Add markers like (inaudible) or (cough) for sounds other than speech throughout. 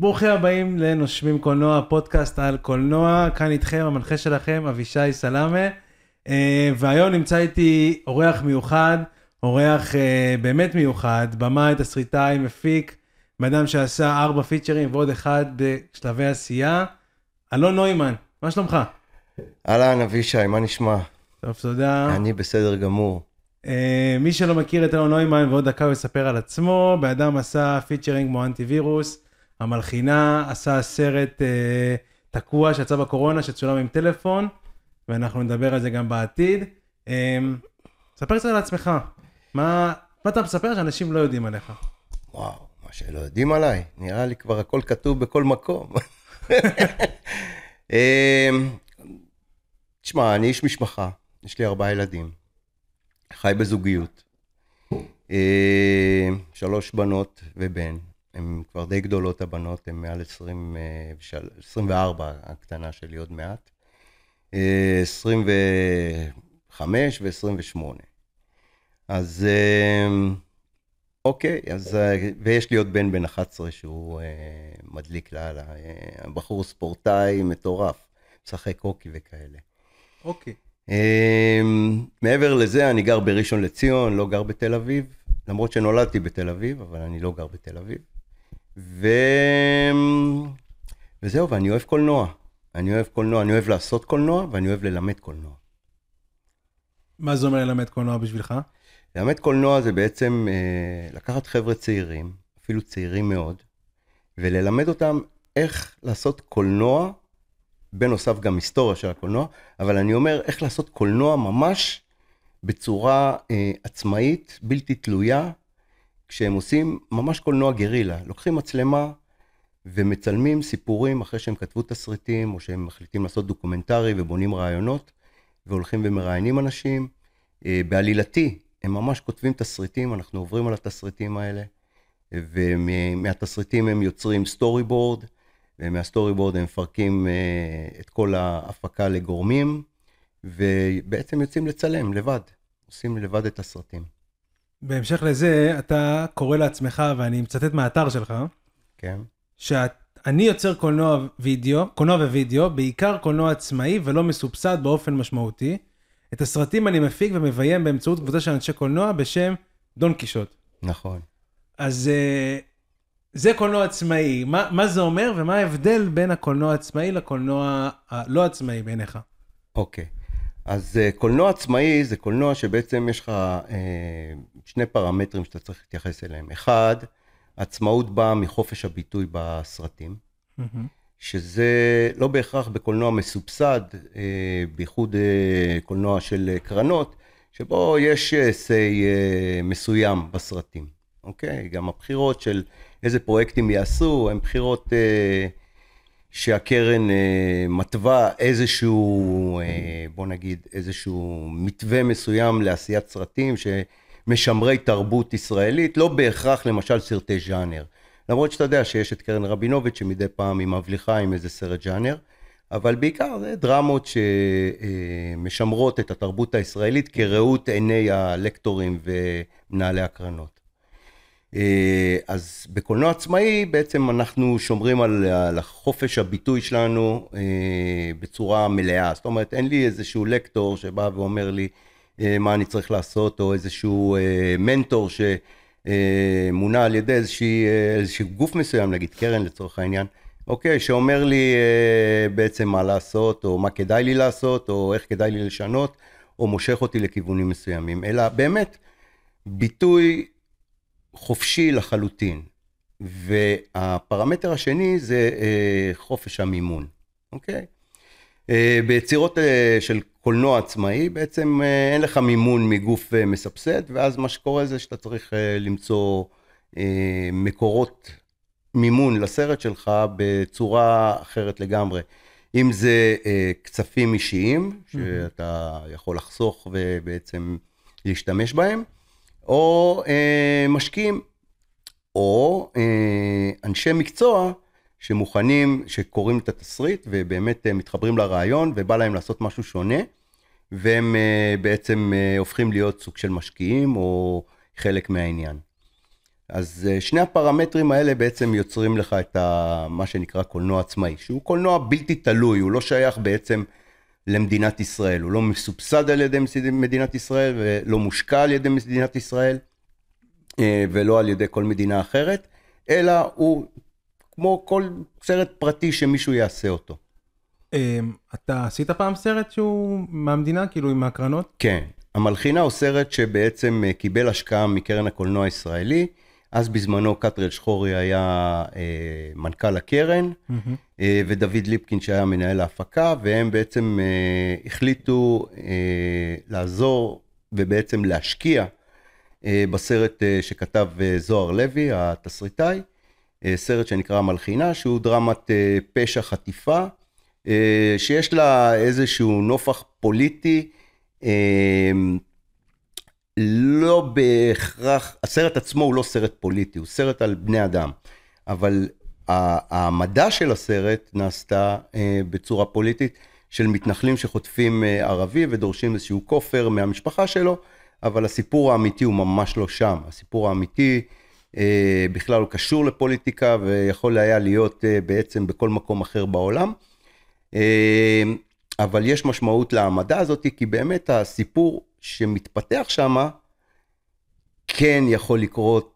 ברוכים הבאים לנושמים קולנוע, פודקאסט על קולנוע, כאן איתכם המנחה שלכם אבישי סלאמה, אה, והיום נמצא איתי אורח מיוחד, אורח אה, באמת מיוחד, במאי, תסריטאי, מפיק, בן אדם שעשה ארבע פיצ'רים ועוד אחד בשלבי עשייה, אלון נוימן, מה שלומך? אהלן, אבישי, מה נשמע? טוב, תודה. אני בסדר גמור. אה, מי שלא מכיר את אלון נוימן ועוד דקה הוא יספר על עצמו, בן אדם עשה פיצ'רים כמו אנטיווירוס, המלחינה עשה סרט אה, תקוע שיצא בקורונה שצולם עם טלפון, ואנחנו נדבר על זה גם בעתיד. אה, ספר קצת על עצמך, מה, מה אתה מספר שאנשים לא יודעים עליך? וואו, מה שלא יודעים עליי, נראה לי כבר הכל כתוב בכל מקום. (laughs) אמ, תשמע, אני איש משפחה, יש לי ארבעה ילדים, חי בזוגיות, אמ, שלוש בנות ובן, הן כבר די גדולות הבנות, הן מעל 20, 24, הקטנה שלי עוד מעט, 25 ו-28. אז אמ, אוקיי, אז, ויש לי עוד בן בן 11 שהוא מדליק לאללה, בחור ספורטאי מטורף, משחק הוקי וכאלה. אוקיי. מעבר לזה, אני גר בראשון לציון, לא גר בתל אביב, למרות שנולדתי בתל אביב, אבל אני לא גר בתל אביב. ו... וזהו, ואני אוהב קולנוע. אני אוהב קולנוע, אני אוהב לעשות קולנוע, ואני אוהב ללמד קולנוע. מה זה אומר ללמד קולנוע בשבילך? ללמד קולנוע זה בעצם אה, לקחת חבר'ה צעירים, אפילו צעירים מאוד, וללמד אותם איך לעשות קולנוע, בנוסף גם היסטוריה של הקולנוע, אבל אני אומר איך לעשות קולנוע ממש בצורה אה, עצמאית, בלתי תלויה, כשהם עושים ממש קולנוע גרילה. לוקחים מצלמה ומצלמים סיפורים אחרי שהם כתבו תסריטים, או שהם מחליטים לעשות דוקומנטרי ובונים רעיונות, והולכים ומראיינים אנשים. אה, בעלילתי, הם ממש כותבים תסריטים, אנחנו עוברים על התסריטים האלה, ומהתסריטים הם יוצרים storyboard, ומה storyboard הם מפרקים אה, את כל ההפקה לגורמים, ובעצם יוצאים לצלם לבד, עושים לבד את הסרטים. בהמשך לזה, אתה קורא לעצמך, ואני מצטט מהאתר שלך, כן. שאני יוצר קולנוע וידאו, קולנוע ווידאו, בעיקר קולנוע עצמאי ולא מסובסד באופן משמעותי. את הסרטים אני מפיק ומביים באמצעות קבוצה של אנשי קולנוע בשם דון קישוט. נכון. אז אה, זה קולנוע עצמאי, מה, מה זה אומר ומה ההבדל בין הקולנוע העצמאי לקולנוע הלא עצמאי בעיניך? אוקיי. אז uh, קולנוע עצמאי זה קולנוע שבעצם יש לך uh, שני פרמטרים שאתה צריך להתייחס אליהם. אחד, עצמאות באה מחופש הביטוי בסרטים, mm-hmm. שזה לא בהכרח בקולנוע מסובסד, uh, בייחוד קולנוע של קרנות, שבו יש סיי מסוים בסרטים, אוקיי? גם הבחירות של איזה פרויקטים יעשו, הן בחירות... Uh, שהקרן אה, מתווה איזשהו, אה, בוא נגיד, איזשהו מתווה מסוים לעשיית סרטים שמשמרי תרבות ישראלית, לא בהכרח למשל סרטי ז'אנר. למרות שאתה יודע שיש את קרן רבינוביץ' שמדי פעם היא מבליחה עם איזה סרט ז'אנר, אבל בעיקר זה דרמות שמשמרות את התרבות הישראלית כראות עיני הלקטורים ומנהלי הקרנות. אה, אז בקולנוע עצמאי בעצם אנחנו שומרים על, על החופש הביטוי שלנו אה, בצורה מלאה. זאת אומרת, אין לי איזשהו לקטור שבא ואומר לי אה, מה אני צריך לעשות, או איזשהו מנטור שמונה על ידי איזושהי, איזשהו גוף מסוים, נגיד קרן לצורך העניין, אוקיי, שאומר לי בעצם מה לעשות, או מה כדאי לי לעשות, או איך כדאי לי לשנות, או מושך אותי לכיוונים מסוימים, אלא באמת ביטוי חופשי לחלוטין. והפרמטר השני זה אה, חופש המימון, אוקיי? אה, ביצירות אה, של קולנוע עצמאי, בעצם אין לך מימון מגוף מסבסד, ואז מה שקורה זה שאתה צריך למצוא מקורות מימון לסרט שלך בצורה אחרת לגמרי. אם זה כספים אישיים, שאתה יכול לחסוך ובעצם להשתמש בהם, או אה, משקיעים, או אה, אנשי מקצוע שמוכנים, שקוראים את התסריט ובאמת אה, מתחברים לרעיון ובא להם לעשות משהו שונה, והם אה, בעצם אה, הופכים להיות סוג של משקיעים או חלק מהעניין. אז אה, שני הפרמטרים האלה בעצם יוצרים לך את ה, מה שנקרא קולנוע עצמאי, שהוא קולנוע בלתי תלוי, הוא לא שייך בעצם למדינת ישראל, הוא לא מסובסד על ידי מדינת ישראל ולא מושקע על ידי מדינת ישראל אה, ולא על ידי כל מדינה אחרת, אלא הוא כמו כל סרט פרטי שמישהו יעשה אותו. אמ, אתה עשית פעם סרט שהוא מהמדינה, כאילו עם ההקרנות? כן, המלחינה הוא סרט שבעצם אה, קיבל השקעה מקרן הקולנוע הישראלי. אז בזמנו קטרל שחורי היה אה, מנכ"ל הקרן, mm-hmm. אה, ודוד ליפקין שהיה מנהל ההפקה, והם בעצם אה, החליטו אה, לעזור ובעצם להשקיע אה, בסרט אה, שכתב אה, זוהר לוי, התסריטאי, אה, סרט שנקרא מלחינה, שהוא דרמת אה, פשע חטיפה, אה, שיש לה איזשהו נופח פוליטי. אה, לא בהכרח, הסרט עצמו הוא לא סרט פוליטי, הוא סרט על בני אדם, אבל העמדה של הסרט נעשתה אה, בצורה פוליטית של מתנחלים שחוטפים אה, ערבי ודורשים איזשהו כופר מהמשפחה שלו, אבל הסיפור האמיתי הוא ממש לא שם. הסיפור האמיתי אה, בכלל הוא קשור לפוליטיקה ויכול היה להיות בעצם בכל מקום אחר בעולם. אבל יש משמעות לעמדה הזאת, כי באמת הסיפור שמתפתח שם, כן יכול לקרות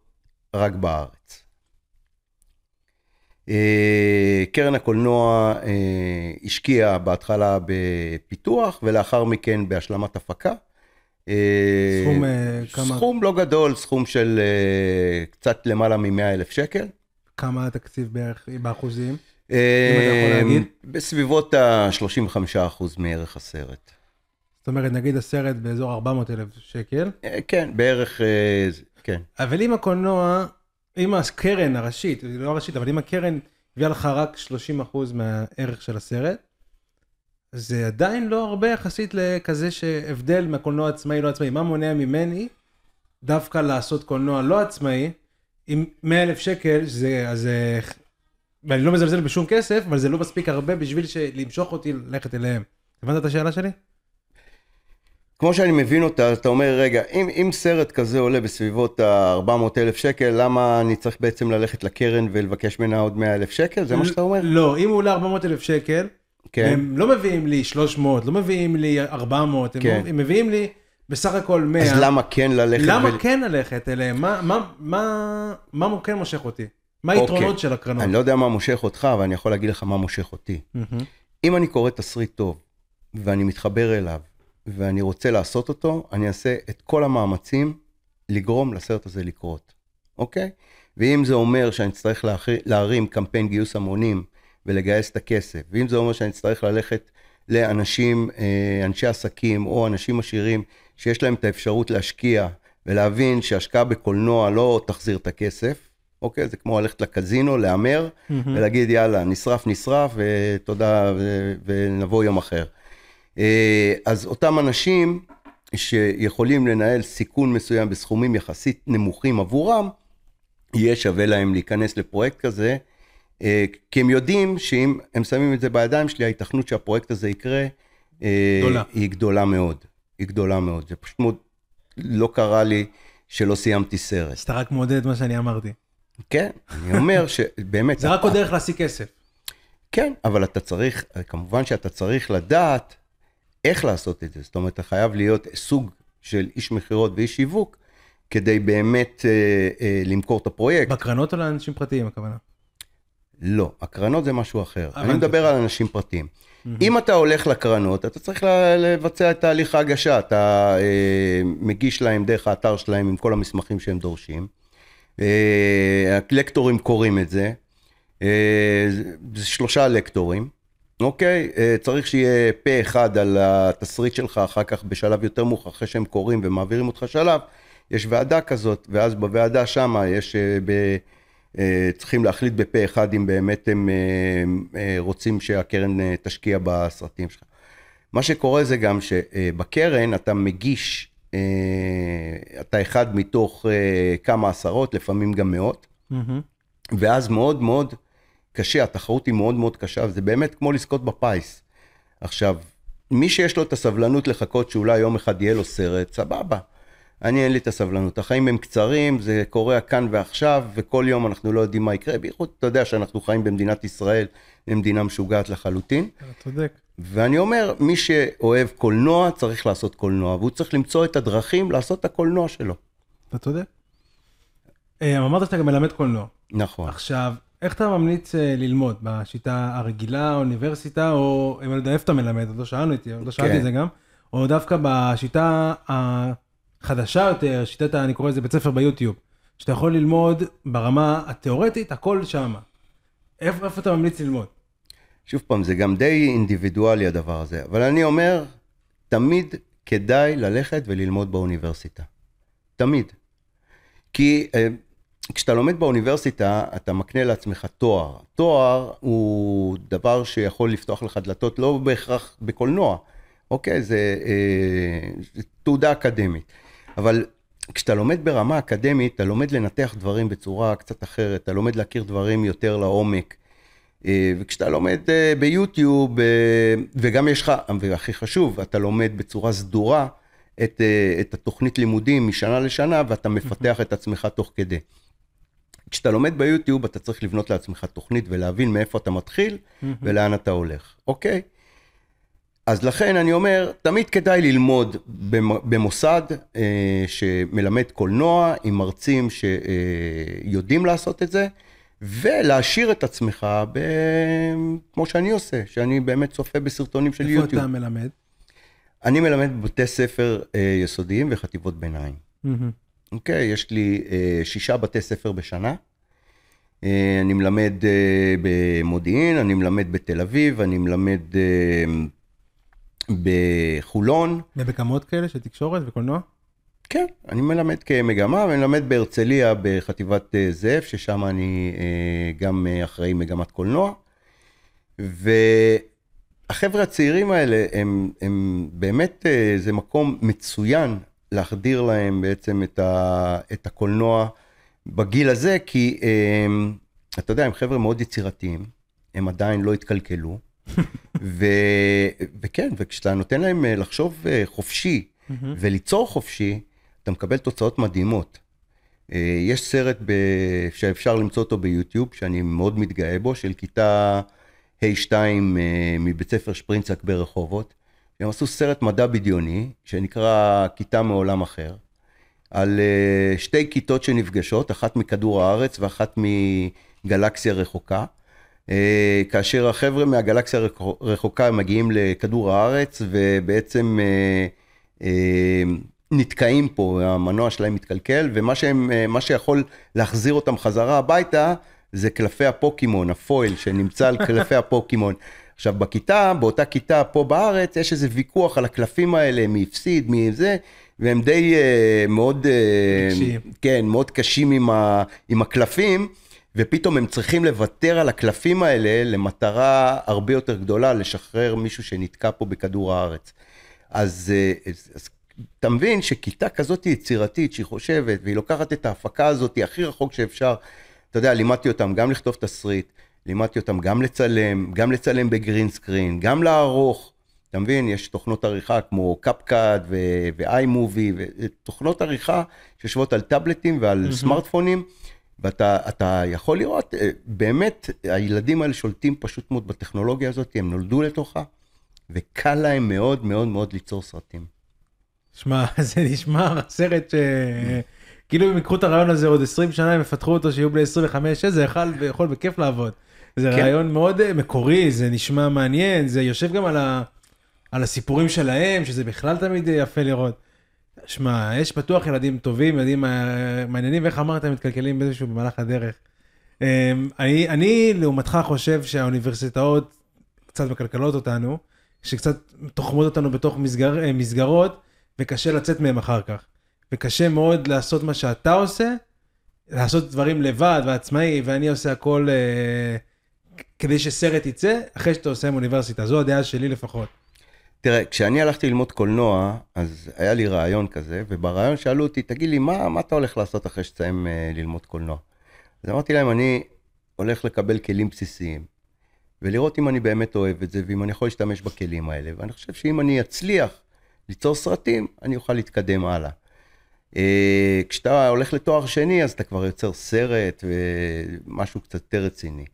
רק בארץ. אה, קרן הקולנוע אה, השקיעה בהתחלה בפיתוח ולאחר מכן בהשלמת הפקה. אה, סכום כמה? סכום לא גדול, סכום של קצת למעלה מ-100 אלף שקל. כמה התקציב בערך באחוזים? אם אתה יכול להגיד? בסביבות ה-35% מערך הסרט. זאת אומרת, נגיד הסרט באזור 400 אלף שקל. אה, כן, בערך, אה, כן. אבל אם הקולנוע, אם הקרן הראשית, לא הראשית, אבל אם הקרן הביאה לך רק 30 אחוז מהערך של הסרט, זה עדיין לא הרבה יחסית לכזה שהבדל מהקולנוע עצמאי לא עצמאי. מה מונע ממני דווקא לעשות קולנוע לא עצמאי, עם 100 אלף שקל, זה, אז, ואני לא מזלזל בשום כסף, אבל זה לא מספיק הרבה בשביל למשוך אותי ללכת אליהם. הבנת את השאלה שלי? כמו שאני מבין אותה, אתה אומר, רגע, אם, אם סרט כזה עולה בסביבות ה-400 אלף שקל, למה אני צריך בעצם ללכת לקרן ולבקש ממנה עוד 100 אלף שקל? זה מה שאתה אומר? לא, אם הוא עולה 400 אלף שקל, כן. הם לא מביאים לי 300, לא מביאים לי 400, כן. הם, הם מביאים לי בסך הכל 100. אז למה כן ללכת? למה ול... כן ללכת אליהם? מה, מה, מה, מה כן מושך אותי? מה היתרונות אוקיי. של הקרנות? אני לא יודע מה מושך אותך, אבל אני יכול להגיד לך מה מושך אותי. Mm-hmm. אם אני קורא תסריט טוב, ואני מתחבר אליו, ואני רוצה לעשות אותו, אני אעשה את כל המאמצים לגרום לסרט הזה לקרות, אוקיי? ואם זה אומר שאני אצטרך להרים קמפיין גיוס המונים ולגייס את הכסף, ואם זה אומר שאני אצטרך ללכת לאנשים, אה, אנשי עסקים או אנשים עשירים שיש להם את האפשרות להשקיע ולהבין שהשקעה בקולנוע לא תחזיר את הכסף, אוקיי? זה כמו ללכת לקזינו, להמר, mm-hmm. ולהגיד יאללה, נשרף, נשרף, ותודה, ונבוא יום אחר. אה, אז אותם אנשים שיכולים לנהל סיכון מסוים בסכומים יחסית נמוכים עבורם, יהיה שווה להם להיכנס לפרויקט כזה, אה, כי הם יודעים שאם הם שמים את זה בידיים שלי, ההיתכנות שהפרויקט הזה יקרה, אה, גדולה. היא גדולה מאוד. היא גדולה מאוד. זה פשוט מאוד לא קרה לי שלא סיימתי סרט. אז אתה רק מודד את מה שאני אמרתי. כן, אני אומר (laughs) שבאמת... זה רק עוד דרך להשיג כסף. כן, אבל אתה צריך, כמובן שאתה צריך לדעת איך לעשות את זה. זאת אומרת, אתה חייב להיות סוג של איש מכירות ואיש שיווק, כדי באמת אה, אה, למכור את הפרויקט. בקרנות או לאנשים פרטיים הכוונה? לא, הקרנות זה משהו אחר. אני מדבר על אנשים פרטיים. אם אתה הולך לקרנות, אתה צריך לבצע את תהליך ההגשה. אתה אה, מגיש להם דרך האתר שלהם עם כל המסמכים שהם דורשים. אה, הלקטורים קוראים את זה. אה, זה שלושה לקטורים. אוקיי? אה, צריך שיהיה פה אחד על התסריט שלך, אחר כך בשלב יותר מאוחר, אחרי שהם קוראים ומעבירים אותך שלב, יש ועדה כזאת, ואז בוועדה שמה יש, אה, ב, אה, צריכים להחליט בפה אחד אם באמת הם רוצים שהקרן תשקיע בסרטים שלך. מה שקורה זה גם שבקרן אתה מגיש, אתה אחד מתוך כמה עשרות, לפעמים גם מאות, mm-hmm. ואז מאוד מאוד קשה, התחרות היא מאוד מאוד קשה, וזה באמת כמו לזכות בפיס. עכשיו, מי שיש לו את הסבלנות לחכות שאולי יום אחד יהיה לו סרט, סבבה. אני אין לי את הסבלנות, החיים הם קצרים, זה קורה כאן ועכשיו, וכל יום אנחנו לא יודעים מה יקרה, בייחוד אתה יודע שאנחנו חיים במדינת ישראל, מדינה משוגעת לחלוטין. אתה צודק. ואני אומר, מי שאוהב קולנוע צריך לעשות קולנוע, והוא צריך למצוא את הדרכים לעשות את הקולנוע שלו. אתה צודק. אה, אמרת שאתה גם מלמד קולנוע. נכון. עכשיו, איך אתה ממליץ אה, ללמוד? בשיטה הרגילה, אוניברסיטה, או אם אני יודע איפה אתה מלמד, עוד לא שאלנו איתי, עוד לא שאלתי כן. את זה גם, או דווקא בשיטה החדשה יותר, שיטת, אני קורא לזה בית ספר ביוטיוב, שאתה יכול ללמוד ברמה התיאורטית, הכל שמה. איפה, איפה אתה ממליץ ללמוד? שוב פעם, זה גם די אינדיבידואלי הדבר הזה, אבל אני אומר, תמיד כדאי ללכת וללמוד באוניברסיטה. תמיד. כי אה, כשאתה לומד באוניברסיטה, אתה מקנה לעצמך תואר. תואר הוא דבר שיכול לפתוח לך דלתות, לא בהכרח בקולנוע, אוקיי? זה, אה, זה תעודה אקדמית. אבל כשאתה לומד ברמה אקדמית, אתה לומד לנתח דברים בצורה קצת אחרת, אתה לומד להכיר דברים יותר לעומק. אה, וכשאתה לומד אה, ביוטיוב, אה, וגם יש לך, והכי חשוב, אתה לומד בצורה סדורה את, את התוכנית לימודים משנה לשנה, ואתה מפתח את עצמך תוך כדי. כשאתה לומד ביוטיוב, אתה צריך לבנות לעצמך תוכנית ולהבין מאיפה אתה מתחיל ולאן אתה הולך, אוקיי? אז לכן אני אומר, תמיד כדאי ללמוד במ- במוסד אה, שמלמד קולנוע, עם מרצים שיודעים לעשות את זה, ולהעשיר את עצמך, ב... כמו שאני עושה, שאני באמת צופה בסרטונים של איפה יוטיוב. אתה מלמד? אני מלמד בבתי ספר אה, יסודיים וחטיבות ביניים. מהמם. אוקיי, יש לי אה, שישה בתי ספר בשנה. אה, אני מלמד אה, במודיעין, אני מלמד בתל אביב, אני מלמד אה, בחולון. במגמות כאלה של תקשורת וקולנוע? כן, אני מלמד כמגמה, ואני מלמד בהרצליה בחטיבת אה, זאב, ששם אני אה, גם אה, אחראי מגמת קולנוע. והחבר'ה הצעירים האלה, הם, הם באמת, זה מקום מצוין להחדיר להם בעצם את, ה, את הקולנוע בגיל הזה, כי אה, אתה יודע, הם חבר'ה מאוד יצירתיים, הם עדיין לא התקלקלו. (laughs) ו, וכן, וכשאתה נותן להם אה, לחשוב אה, חופשי וליצור חופשי, אתה מקבל תוצאות מדהימות. אה, יש סרט ב... שאפשר למצוא אותו ביוטיוב, שאני מאוד מתגאה בו, של כיתה ה'2 אה, מבית ספר שפרינצק ברחובות. הם עשו סרט מדע בדיוני, שנקרא כיתה מעולם אחר, על אה, שתי כיתות שנפגשות, אחת מכדור הארץ ואחת מגלקסיה רחוקה. אה, כאשר החבר'ה מהגלקסיה הרחוקה מגיעים לכדור הארץ ובעצם אה, נתקעים פה, המנוע שלהם מתקלקל, ומה שהם, שיכול להחזיר אותם חזרה הביתה זה קלפי הפוקימון, הפויל שנמצא על (laughs) קלפי הפוקימון. עכשיו בכיתה, באותה כיתה פה בארץ, יש איזה ויכוח על הקלפים האלה, מי הפסיד, מי זה, והם די אה, מאוד, רגשיים. כן, מאוד קשים עם, ה, עם הקלפים. ופתאום הם צריכים לוותר על הקלפים האלה למטרה הרבה יותר גדולה, לשחרר מישהו שנתקע פה בכדור הארץ. אז, אה, אז, אז אתה מבין שכיתה כזאת יצירתית, שהיא חושבת, והיא לוקחת את ההפקה הזאת הכי רחוק שאפשר, אתה יודע, לימדתי אותם גם לכתוב תסריט, לימדתי אותם גם לצלם, גם לצלם בגרין סקרין, גם לערוך. אתה מבין, יש תוכנות עריכה כמו קפקאט ואיי-מובי, ותוכנות עריכה שיושבות על טאבלטים ועל סמארטפונים. ואתה אתה יכול לראות, אה, באמת, הילדים האלה שולטים פשוט מאוד בטכנולוגיה הזאת, הם נולדו לתוכה, וקל להם מאוד מאוד מאוד ליצור סרטים. שמע, (laughs) זה נשמע סרט ש... כאילו אם ייקחו את הרעיון הזה עוד 20 שנה, הם יפתחו אותו שיהיו בני 25, זה יכול, יכול בכיף לעבוד. זה כן. רעיון מאוד אה, מקורי, זה נשמע מעניין, זה יושב גם על, ה... על הסיפורים שלהם, שזה בכלל תמיד אה, יפה לראות. שמע, יש בטוח ילדים טובים, ילדים אה, מעניינים, ואיך אמרת, מתקלקלים באיזשהו במהלך הדרך. אה, אני, אני לעומתך חושב שהאוניברסיטאות קצת מקלקלות אותנו, שקצת תוחמות אותנו בתוך מסגר, מסגרות, וקשה לצאת מהם אחר כך. וקשה מאוד לעשות מה שאתה עושה, לעשות דברים לבד ועצמאי, ואני עושה הכל אה, כדי שסרט יצא, אחרי שאתה עושה עם אוניברסיטה. זו הדעה שלי לפחות. תראה, כשאני הלכתי ללמוד קולנוע, אז היה לי רעיון כזה, וברעיון שאלו אותי, תגיד לי, מה, מה אתה הולך לעשות אחרי שתסיים אה, ללמוד קולנוע? אז אמרתי להם, אני הולך לקבל כלים בסיסיים, ולראות אם אני באמת אוהב את זה, ואם אני יכול להשתמש בכלים האלה, ואני חושב שאם אני אצליח ליצור סרטים, אני אוכל להתקדם הלאה. אה, כשאתה הולך לתואר שני, אז אתה כבר יוצר סרט ומשהו קצת יותר רציני.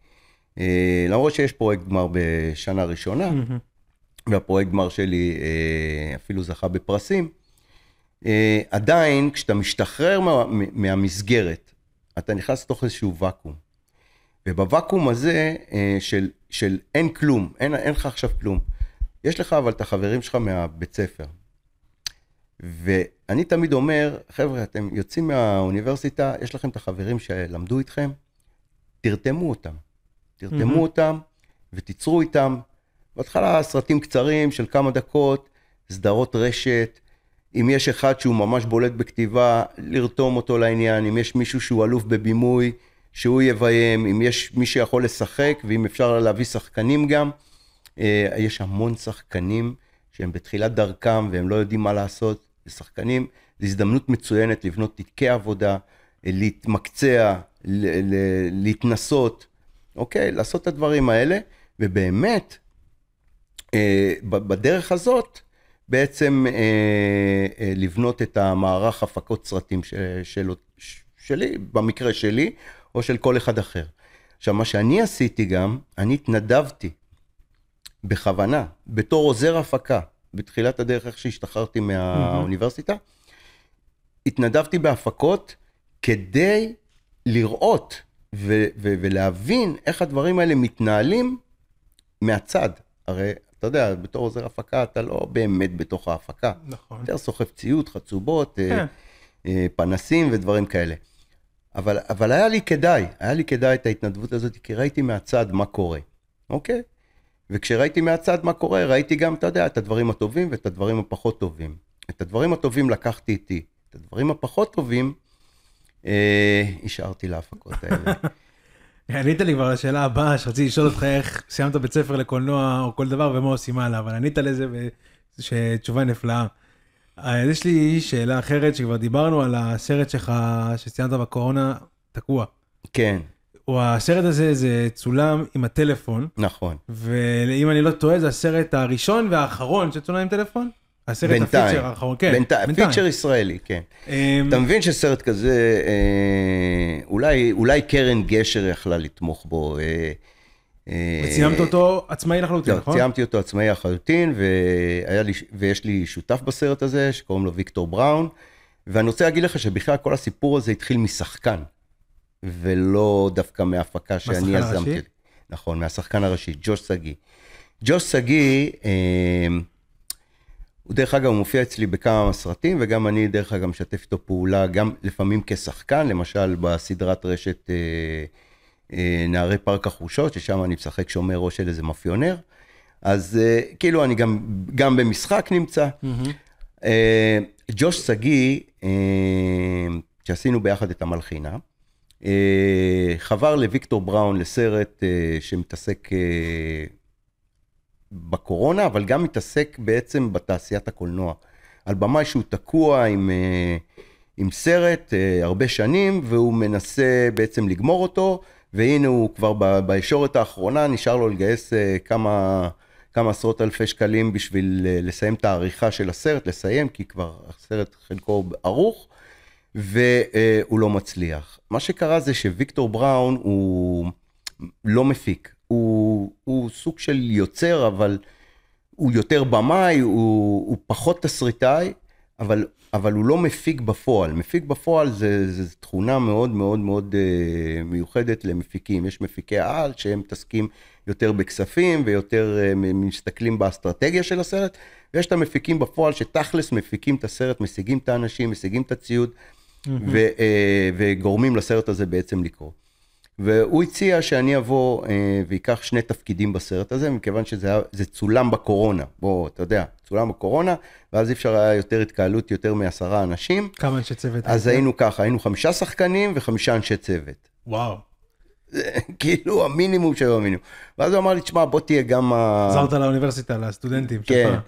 אה, למרות שיש פרויקט גמר בשנה ראשונה, והפרויקט גמר שלי אה, אפילו זכה בפרסים, אה, עדיין כשאתה משתחרר מה, מהמסגרת, אתה נכנס לתוך איזשהו ואקום. ובוואקום הזה של, של אין כלום, אין, אין לך עכשיו כלום. יש לך אבל את החברים שלך מהבית ספר. ואני תמיד אומר, חבר'ה, אתם יוצאים מהאוניברסיטה, יש לכם את החברים שלמדו איתכם, תרתמו אותם. תרתמו mm-hmm. אותם ותיצרו איתם. בהתחלה סרטים קצרים של כמה דקות, סדרות רשת. אם יש אחד שהוא ממש בולט בכתיבה, לרתום אותו לעניין. אם יש מישהו שהוא אלוף בבימוי, שהוא יביים. אם יש מי שיכול לשחק, ואם אפשר להביא שחקנים גם. אה, יש המון שחקנים שהם בתחילת דרכם והם לא יודעים מה לעשות. זה שחקנים, זו הזדמנות מצוינת לבנות תיקי עבודה, להתמקצע, להתנסות, אוקיי? לעשות את הדברים האלה, ובאמת, אה, בדרך הזאת, בעצם אה, אה, לבנות את המערך הפקות סרטים של, של, שלי, במקרה שלי, או של כל אחד אחר. עכשיו, מה שאני עשיתי גם, אני התנדבתי בכוונה, בתור עוזר הפקה, בתחילת הדרך, איך שהשתחררתי מהאוניברסיטה, התנדבתי בהפקות כדי לראות ו- ו- ולהבין איך הדברים האלה מתנהלים מהצד. הרי, אתה יודע, בתור עוזר הפקה, אתה לא באמת בתוך ההפקה. נכון. יותר סוחב ציוד, חצובות, אה, כן. אה, פנסים ודברים כאלה. אבל, אבל היה לי כדאי, היה לי כדאי את ההתנדבות הזאת, כי ראיתי מהצד מה קורה, אוקיי? וכשראיתי מהצד מה קורה, ראיתי גם, אתה יודע, את הדברים הטובים ואת הדברים הפחות טובים. את הדברים הטובים לקחתי איתי, את הדברים הפחות טובים השארתי להפקות (laughs) האלה. ענית לי כבר על השאלה הבאה שרציתי לשאול אותך איך סיימת בית ספר לקולנוע או כל דבר ומה עושים הלאה, אבל ענית לזה תשובה נפלאה. אז יש לי שאלה אחרת שכבר דיברנו על הסרט שלך שציינת בקורונה, תקוע. כן, או הסרט הזה זה צולם עם הטלפון, נכון. ואם אני לא טועה זה הסרט הראשון והאחרון שצולם עם טלפון? הסרט בינתיים. הפיצ'ר האחרון, כן. בינתיים, פיצ'ר ישראלי, כן. אמ, אתה מבין שסרט כזה, אה, אולי, אולי קרן גשר יכלה לתמוך בו. אה, אה, וציימת אותו עצמאי לחלוטין, לא, נכון? ציימתי אותו עצמאי לחלוטין, ויש לי שותף בסרט הזה, שקוראים לו ויקטור בראון, ואני רוצה להגיד לך שבכלל כל הסיפור הזה התחיל משחקן, ולא דווקא מהפקה שאני יזמתי. נכון, מהשחקן הראשי, ג'וש שגיא. ג'וש שגיא, אה, הוא דרך אגב, מופיע אצלי בכמה מהסרטים, וגם אני דרך אגב משתף איתו פעולה, גם לפעמים כשחקן, למשל בסדרת רשת אה, אה, נערי פארק החושות, ששם אני משחק שומר ראש של איזה מאפיונר. אז אה, כאילו אני גם, גם במשחק נמצא. מהמם. אה, ג'וש שגיא, אה, שעשינו ביחד את המלחינה, אה, חבר לוויקטור בראון לסרט אה, שמתעסק אה, בקורונה, אבל גם מתעסק בעצם בתעשיית הקולנוע. על במאי שהוא תקוע עם, אה, עם סרט אה, הרבה שנים, והוא מנסה בעצם לגמור אותו, והנה הוא כבר בישורת האחרונה, נשאר לו לגייס אה, כמה, כמה עשרות אלפי שקלים בשביל לסיים את העריכה של הסרט, לסיים, כי כבר הסרט חלקו ערוך, והוא לא מצליח. מה שקרה זה שוויקטור בראון הוא לא מפיק, הוא, הוא סוג של יוצר, אבל הוא יותר במאי, הוא, הוא פחות תסריטאי, אבל, אבל הוא לא מפיק בפועל. מפיק בפועל זה, זה תכונה מאוד מאוד מאוד אה, מיוחדת למפיקים. יש מפיקי על שהם מתעסקים יותר בכספים ויותר אה, מסתכלים באסטרטגיה של הסרט, ויש את המפיקים בפועל שתכלס מפיקים את הסרט, משיגים את האנשים, משיגים את הציוד, ו, אה, וגורמים לסרט הזה בעצם לקרות. והוא הציע שאני אבוא אה, ואקח שני תפקידים בסרט הזה, מכיוון שזה היה, צולם בקורונה. בוא, אתה יודע, צולם בקורונה, ואז אי אפשר היה יותר התקהלות, יותר מעשרה אנשים. כמה אנשי צוות? אז היית? היינו ככה, היינו חמישה שחקנים וחמישה אנשי צוות. וואו. כאילו המינימום של המינימום. ואז הוא אמר לי, תשמע, בוא תהיה גם. עזרת לאוניברסיטה, לסטודנטים כן. שלך.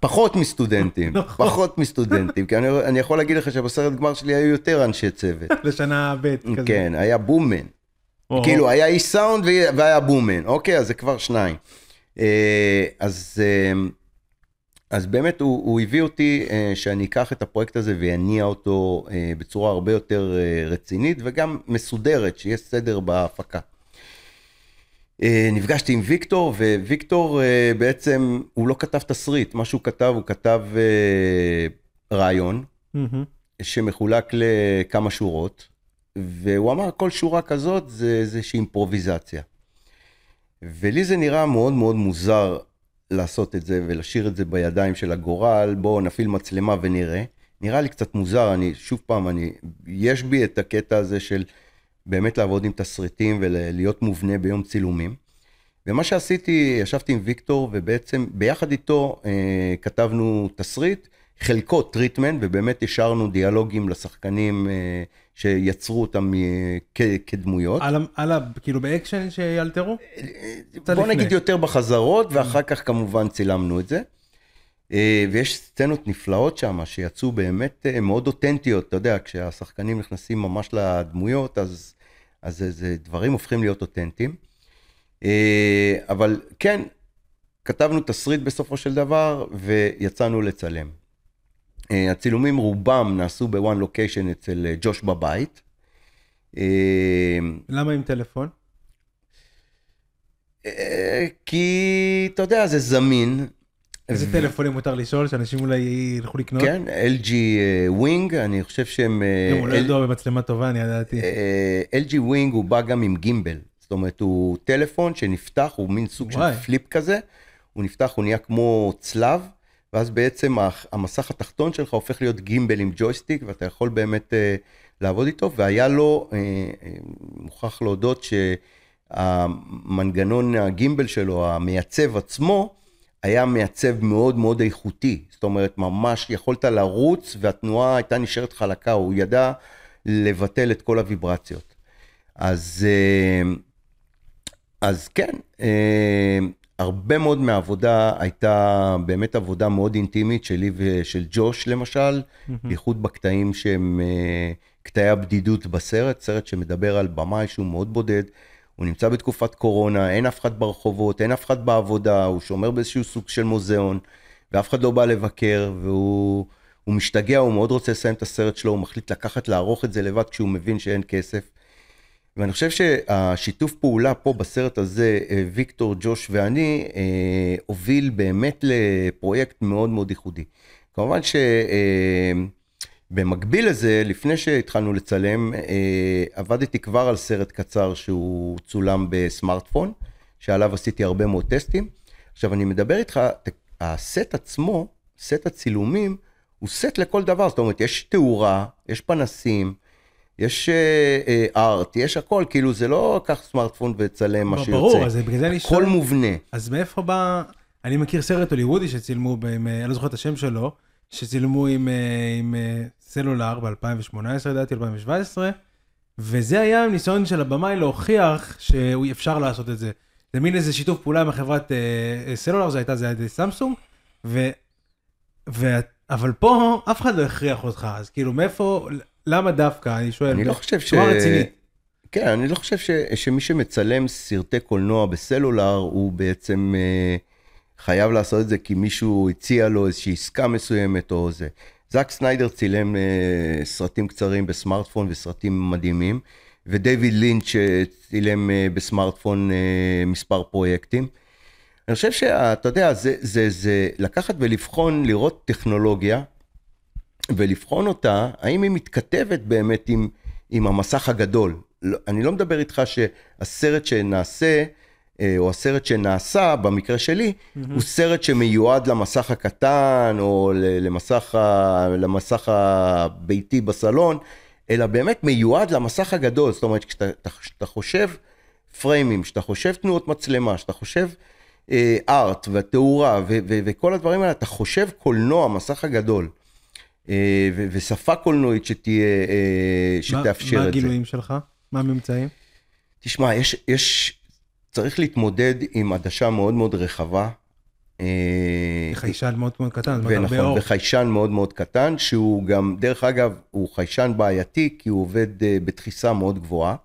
פחות מסטודנטים, נכון. פחות מסטודנטים, כי אני, אני יכול להגיד לך שבסרט גמר שלי היו יותר אנשי צוות. (laughs) לשנה ב' כזה. כן, היה בומן. כאילו, היה איש סאונד והיה- בומן, אוקיי? אז זה כבר שניים. אה, אז אה, אז באמת הוא, הוא הביא אותי אה, שאני אקח את הפרויקט הזה ואניע אותו בצורה הרבה יותר רצינית וגם מסודרת, שיש סדר בהפקה. אה, נפגשתי עם ויקטור, וויקטור אה, בעצם, הוא לא כתב תסריט, מה שהוא כתב, הוא כתב אה, רעיון, שמחולק לכמה שורות, והוא אמר, כל שורה כזאת זה איזושהי אימפרוביזציה. ולי זה נראה מאוד מאוד מוזר לעשות את זה ולהשאיר את זה בידיים של הגורל, בואו נפעיל מצלמה ונראה. נראה לי קצת מוזר, אני, שוב פעם, אני, יש בי את הקטע הזה של באמת לעבוד עם תסריטים ולהיות מובנה ביום צילומים. ומה שעשיתי, ישבתי עם ויקטור, ובעצם ביחד איתו אה, כתבנו תסריט, חלקו treatment, ובאמת השארנו דיאלוגים לשחקנים אה, שיצרו אותם אה, כ, כדמויות. על, על, כאילו באקשן שיאלתרו? אה, בוא נגיד יותר בחזרות, ואחר כך כמובן צילמנו את זה. אה, ויש סצנות נפלאות שם, שיצאו באמת אה, מאוד אותנטיות, אתה יודע, כשהשחקנים נכנסים ממש לדמויות, אז, אז זה, זה דברים הופכים להיות אותנטיים. אה, אבל כן, כתבנו תסריט בסופו של דבר, ויצאנו לצלם. הצילומים רובם נעשו בוואן לוקיישן אצל ג'וש בבית. למה עם טלפון? כי, אתה יודע, זה זמין. איזה טלפונים מותר לשאול, שאנשים אולי ילכו לקנות? כן, LG Wing, אה, אני חושב שהם... אה, הוא לא ידוע במצלמה טובה, אני ידעתי. אה, LG Wing הוא בא גם עם gimbal. זאת אומרת, הוא טלפון שנפתח, הוא מין סוג של flip כזה. הוא נפתח, הוא נהיה כמו צלב, ואז בעצם המסך התחתון שלך הופך להיות gimbal עם ג'ויסטיק, ואתה יכול באמת לעבוד איתו, והיה לו, מוכרח להודות שהמנגנון ה gimbal שלו, המייצב עצמו, היה מעצב מאוד מאוד איכותי. זאת אומרת, ממש יכולת לרוץ והתנועה הייתה נשארת חלקה, הוא ידע לבטל את כל הוויברציות. אז, אה, אז כן, אה, הרבה מאוד מהעבודה הייתה באמת עבודה מאוד אינטימית שלי ושל ג'וש למשל, בייחוד mm-hmm. בקטעים שהם אה, קטעי הבדידות בסרט, סרט שמדבר על במאי שהוא מאוד בודד. הוא נמצא בתקופת קורונה, אין אף אחד ברחובות, אין אף אחד בעבודה, הוא שומר באיזשהו סוג של מוזיאון, ואף אחד לא בא לבקר, והוא משתגע, הוא מאוד רוצה לסיים את הסרט שלו, הוא מחליט לקחת, לערוך את זה לבד כשהוא מבין שאין כסף. ואני חושב שהשיתוף פעולה פה בסרט הזה, אה, ויקטור, ג'וש ואני, אה, הוביל באמת לפרויקט מאוד מאוד ייחודי. כמובן ש... אה, במקביל לזה, לפני שהתחלנו לצלם, אה, עבדתי כבר על סרט קצר שהוא צולם בסמארטפון, שעליו עשיתי הרבה מאוד טסטים. עכשיו, אני מדבר איתך, הסט עצמו, סט הצילומים, הוא סט לכל דבר, זאת אומרת, יש תאורה, יש פנסים, יש ארט, uh, uh, יש הכל, כאילו זה לא קח סמארטפון וצלם מה שיוצא. ברור, אז בגלל זה אני שואל. הכל מובנה. אז מאיפה בא, אני מכיר סרט הוליוודי שצילמו, אני לא זוכר את השם שלו, שצילמו עם, אה, עם אה, סלולר ב-2018, לדעתי, 2017, וזה היה ניסיון של הבמאי להוכיח שאפשר לעשות את זה. זה מין איזה שיתוף פעולה עם החברת אה, סלולר, זה הייתה, זה היה סמסונג, ו, ו, אבל פה אף אחד לא הכריח אותך, אז כאילו מאיפה, למה דווקא, אני שואל, אני לא חושב ש... רצינית. כן, אני לא חושב ש, שמי שמצלם סרטי קולנוע בסלולר הוא בעצם... אה, חייב לעשות את זה כי מישהו הציע לו איזושהי עסקה מסוימת או זה. זאק סניידר צילם uh, סרטים קצרים בסמארטפון וסרטים מדהימים, ודייוויד לינץ' אה, צילם uh, בסמארטפון uh, מספר פרויקטים. אני חושב שאתה יודע, זה, זה, זה לקחת ולבחון, לראות טכנולוגיה, ולבחון אותה, האם היא מתכתבת באמת עם, עם המסך הגדול. לא, אני לא מדבר איתך שהסרט שנעשה, אה, או הסרט שנעשה, במקרה שלי, mm-hmm. הוא סרט שמיועד למסך הקטן, או למסך, ה, למסך הביתי בסלון, אלא באמת מיועד למסך הגדול. זאת אומרת, כשאתה חושב פריימים, כשאתה חושב תנועות מצלמה, כשאתה חושב אה, ארט והתאורה ו- ו- וכל הדברים האלה, אתה חושב קולנוע, מסך הגדול. אה, ו- ושפה קולנועית שתהיה, אה, שתאפשר מה, את זה. מה הגילויים שלך? מה הממצאים? תשמע, יש, יש, צריך להתמודד עם עדשה מאוד מאוד רחבה. אה, חיישן מאוד מאוד קטן, זאת אומרת הרבה אור. וחיישן מאוד מאוד קטן, שהוא גם, דרך אגב, הוא חיישן בעייתי, כי הוא עובד אה, בתחיסה מאוד גבוהה.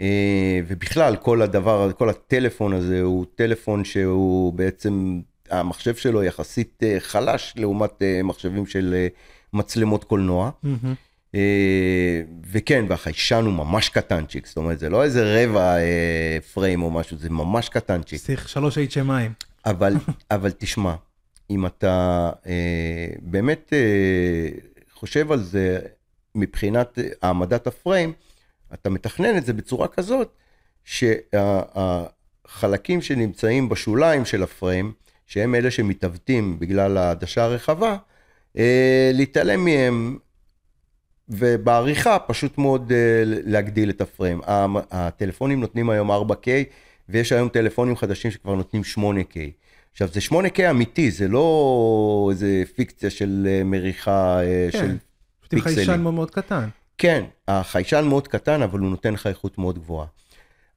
אה, ובכלל, כל הדבר, כל הטלפון הזה הוא טלפון שהוא בעצם המחשב שלו יחסית חלש לעומת מחשבים של מצלמות קולנוע. מהמם. אה, וכן, והחיישן הוא ממש קטנצ'יק, זאת אומרת, זה לא איזה רבע אה, פריים או משהו, זה ממש קטנצ'יק. צריך שלוש HMI. אבל, (laughs) אבל תשמע, אם אתה אה, באמת אה, חושב על זה מבחינת אה, העמדת הפריים, אתה מתכנן את זה בצורה כזאת, שהחלקים שנמצאים בשוליים של הפריים, שהם אלה שמתעוותים בגלל העדשה הרחבה, אה, להתעלם מהם, ובעריכה פשוט מאוד אה, להגדיל את הפריים. הטלפונים נותנים היום 4K, ויש היום טלפונים חדשים שכבר נותנים 8K. עכשיו, זה 8K אמיתי, זה לא איזה פיקציה של אה, מריחה אה, כן. של פשוט עם פיקסלים. חיישן מאוד מאוד קטן. כן, החיישן מאוד קטן, אבל הוא נותן לך איכות מאוד גבוהה.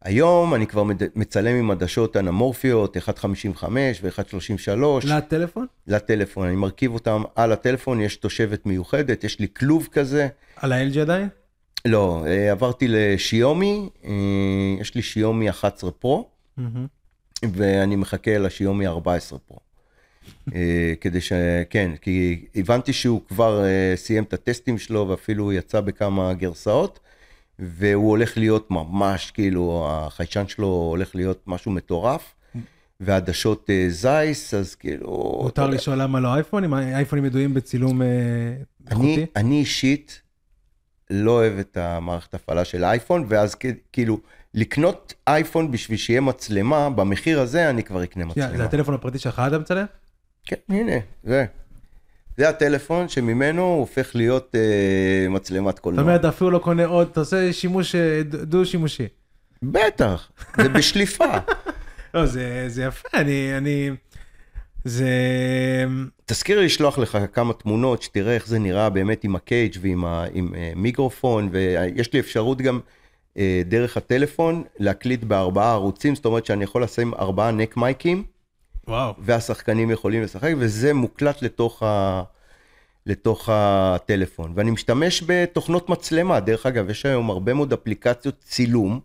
היום אני כבר מצלם עם עדשות אנמורפיות, 1.55 ו-1.33 לטלפון? לטלפון. אני מרכיב אותם על הטלפון, יש תושבת מיוחדת, יש לי כלוב כזה. על ה-LG עדיין? לא, אה, עברתי לשיומי, אה, יש לי שיומי 11 פרו, מהמם. ואני מחכה לשיומי 14 פרו. אה, כדי ש... כן, כי הבנתי שהוא כבר סיים את הטסטים שלו ואפילו יצא בכמה גרסאות, והוא הולך להיות ממש, כאילו, החיישן שלו הולך להיות משהו מטורף, ועדשות אה, זייס, אז כאילו... מותר לשאול למה לא אייפונים? האייפונים ידועים בצילום אה, אני, איכותי? אני אישית לא אוהב את המערכת הפעלה של אייפון, ואז כאילו, לקנות אייפון בשביל שיהיה מצלמה, במחיר הזה אני כבר אקנה מצלמה. זה הטלפון הפרטי שלך אתה מצלם? כן, הנה, זה. זה הטלפון שממנו הוא הופך להיות אה, מצלמת זאת קולנוע. אומרת, אתה אפילו לא קונה עוד, אתה עושה שימוש אה, דו-שימושי. בטח, זה (laughs) בשליפה. לא, זה זה יפה, אני... אני... זה... תזכיר לי לשלוח לך כמה תמונות, שתראה איך זה נראה באמת עם הקייג' ועם ה, עם, אה, מיקרופון, ויש לי אפשרות גם אה, דרך הטלפון להקליט בארבעה ערוצים, זאת אומרת שאני יכול לשים ארבעה נק מייקים, וואו. והשחקנים יכולים לשחק, וזה מוקלט לתוך, ה, לתוך הטלפון. ואני משתמש בתוכנות מצלמה, דרך אגב, יש היום הרבה מאוד אפליקציות צילום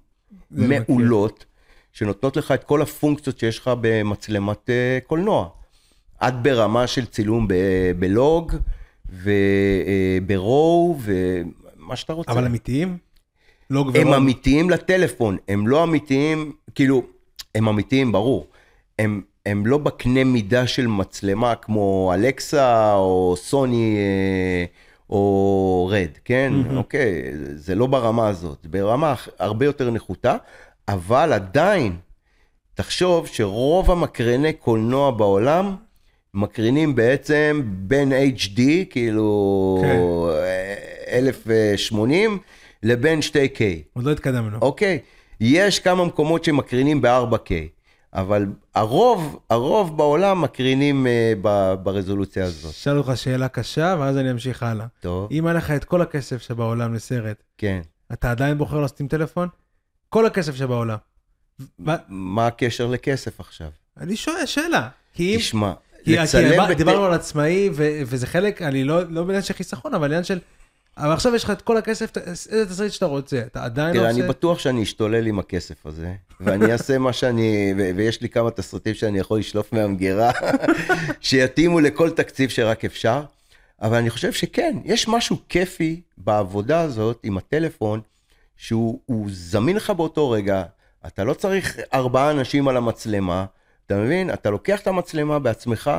מכיר. מעולות, שנותנות לך את כל הפונקציות שיש לך במצלמת אה, קולנוע. עד ברמה של צילום ב- בלוג, וברואו, ומה שאתה רוצה. אבל אמיתיים? לא הם גברות. אמיתיים לטלפון, הם לא אמיתיים, כאילו, הם אמיתיים, ברור. הם, הם לא בקנה מידה של מצלמה כמו אלקסה או סוני אה, או רד, כן? מהמם. אוקיי, זה לא ברמה הזאת, ברמה הרבה יותר נחותה, אבל עדיין, תחשוב שרוב המקרני קולנוע בעולם מקרינים בעצם בין HD, כאילו כן. אה, 1080, לבין 2K. עוד לא התקדמנו. אוקיי, יש כמה מקומות שמקרינים ב-4K, אבל הרוב, הרוב בעולם מקרינים uh, ב- ברזולוציה הזאת. אשאל אותך שאלה קשה, ואז אני אמשיך הלאה. טוב, אם היה לך את כל הכסף שבעולם לסרט, כן. אתה עדיין בוחר לעשות עם טלפון? כל הכסף שבעולם. מה הקשר לכסף עכשיו? אני שואל, שאלה. כי. תשמע, כי, לצלם... דיברנו על עצמאי, ו- וזה חלק, אני לא לא בעניין של חיסכון, אבל עניין של... אבל עכשיו יש לך את כל הכסף, איזה תסריט שאתה רוצה, אתה עדיין לא תראה, עושה... אני בטוח שאני אשתולל עם הכסף הזה, ואני אעשה מה שאני, ו- ויש לי כמה תסריטים שאני יכול לשלוף מהמגירה, (laughs) שיתאימו לכל תקציב שרק אפשר, אבל אני חושב שכן, יש משהו כיפי בעבודה הזאת עם הטלפון, שהוא הוא זמין לך באותו רגע, אתה לא צריך ארבעה אנשים על המצלמה, אתה מבין? אתה לוקח את המצלמה בעצמך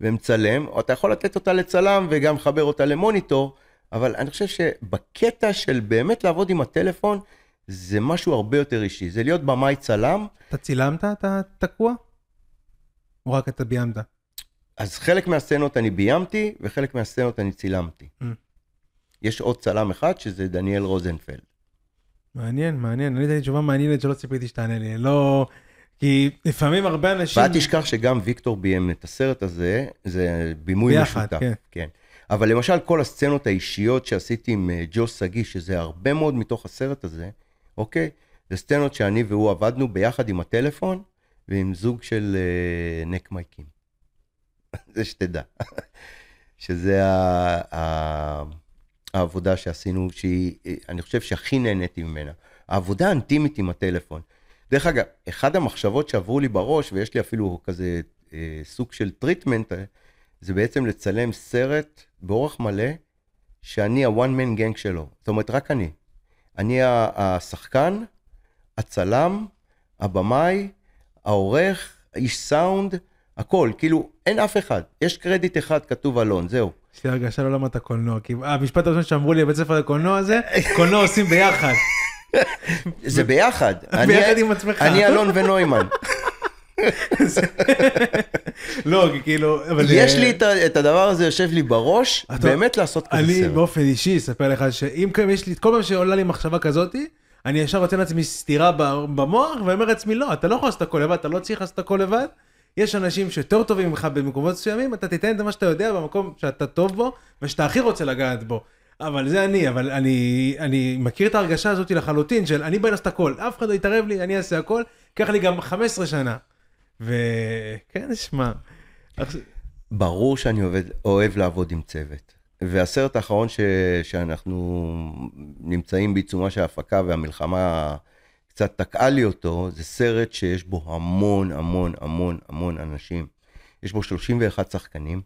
ומצלם, או אתה יכול לתת אותה לצלם וגם לחבר אותה למוניטור, אבל אני חושב שבקטע של באמת לעבוד עם הטלפון, זה משהו הרבה יותר אישי. זה להיות במאי צלם, אתה צילמת? אתה תקוע? או רק אתה ביימת? אז חלק מהסצנות אני ביימתי, וחלק מהסצנות אני צילמתי. Mm. יש עוד צלם אחד, שזה דניאל רוזנפלד. מעניין, מעניין. ענית לי תשובה מעניינת שלא ציפיתי שתענה לי. לא... כי לפעמים הרבה אנשים... ואל תשכח שגם ויקטור ביים את הסרט הזה, זה בימוי ביחד, משותף. כן. כן. אבל למשל, כל הסצנות האישיות שעשיתי עם אה, ג'ו שגיא, שזה הרבה מאוד מתוך הסרט הזה, אוקיי? זה סצנות שאני והוא עבדנו ביחד עם הטלפון ועם זוג של אה, נק מייקים. (laughs) זה שתדע. (laughs) שזה ה, ה, העבודה שעשינו, שהיא, אה, אני חושב שהכי נהניתי ממנה. העבודה האינטימית עם הטלפון. דרך אגב, אחת המחשבות שעברו לי בראש, ויש לי אפילו כזה אה, סוג של treatment, זה בעצם לצלם סרט באורח מלא, שאני ה one man gang שלו. זאת אומרת, רק אני. אני השחקן, הצלם, הבמאי, העורך, איש סאונד, הכל, כאילו, אין אף אחד. יש קרדיט אחד כתוב אלון, זהו. יש לי הרגשה לא למדת קולנוע, כי המשפט הראשון שאמרו לי בבית ספר לקולנוע זה, קולנוע עושים ביחד. (laughs) זה ביחד. ביחד עם עצמך. אני אלון ונוימן. (laughs) לא, כאילו, אבל... יש לי את הדבר הזה יושב לי בראש, באמת לעשות כזה סרט. אני באופן אישי אספר לך שאם יש לי, כל פעם שעולה לי מחשבה כזאתי, אני ישר רוצה לעצמי סטירה במוח, ואומר לעצמי, לא, אתה לא יכול לעשות הכל לבד, אתה לא צריך לעשות הכל לבד. יש אנשים שיותר טובים ממך במקומות מסוימים, אתה תיתן את מה שאתה יודע במקום שאתה טוב בו, ושאתה הכי רוצה לגעת בו. אבל זה אני, אבל אני, אני מכיר את ההרגשה הזאת לחלוטין, של אני בא לעשות הכל, אף אחד לא יתערב לי, אני אעשה הכל, ייקח לי גם 15 שנה. וכן, שמע. ברור שאני עובד, אוהב לעבוד עם צוות. והסרט האחרון ש, שאנחנו נמצאים בעיצומה של ההפקה והמלחמה קצת תקעה לי אותו, זה סרט שיש בו המון המון המון המון אנשים. יש בו 31 שחקנים,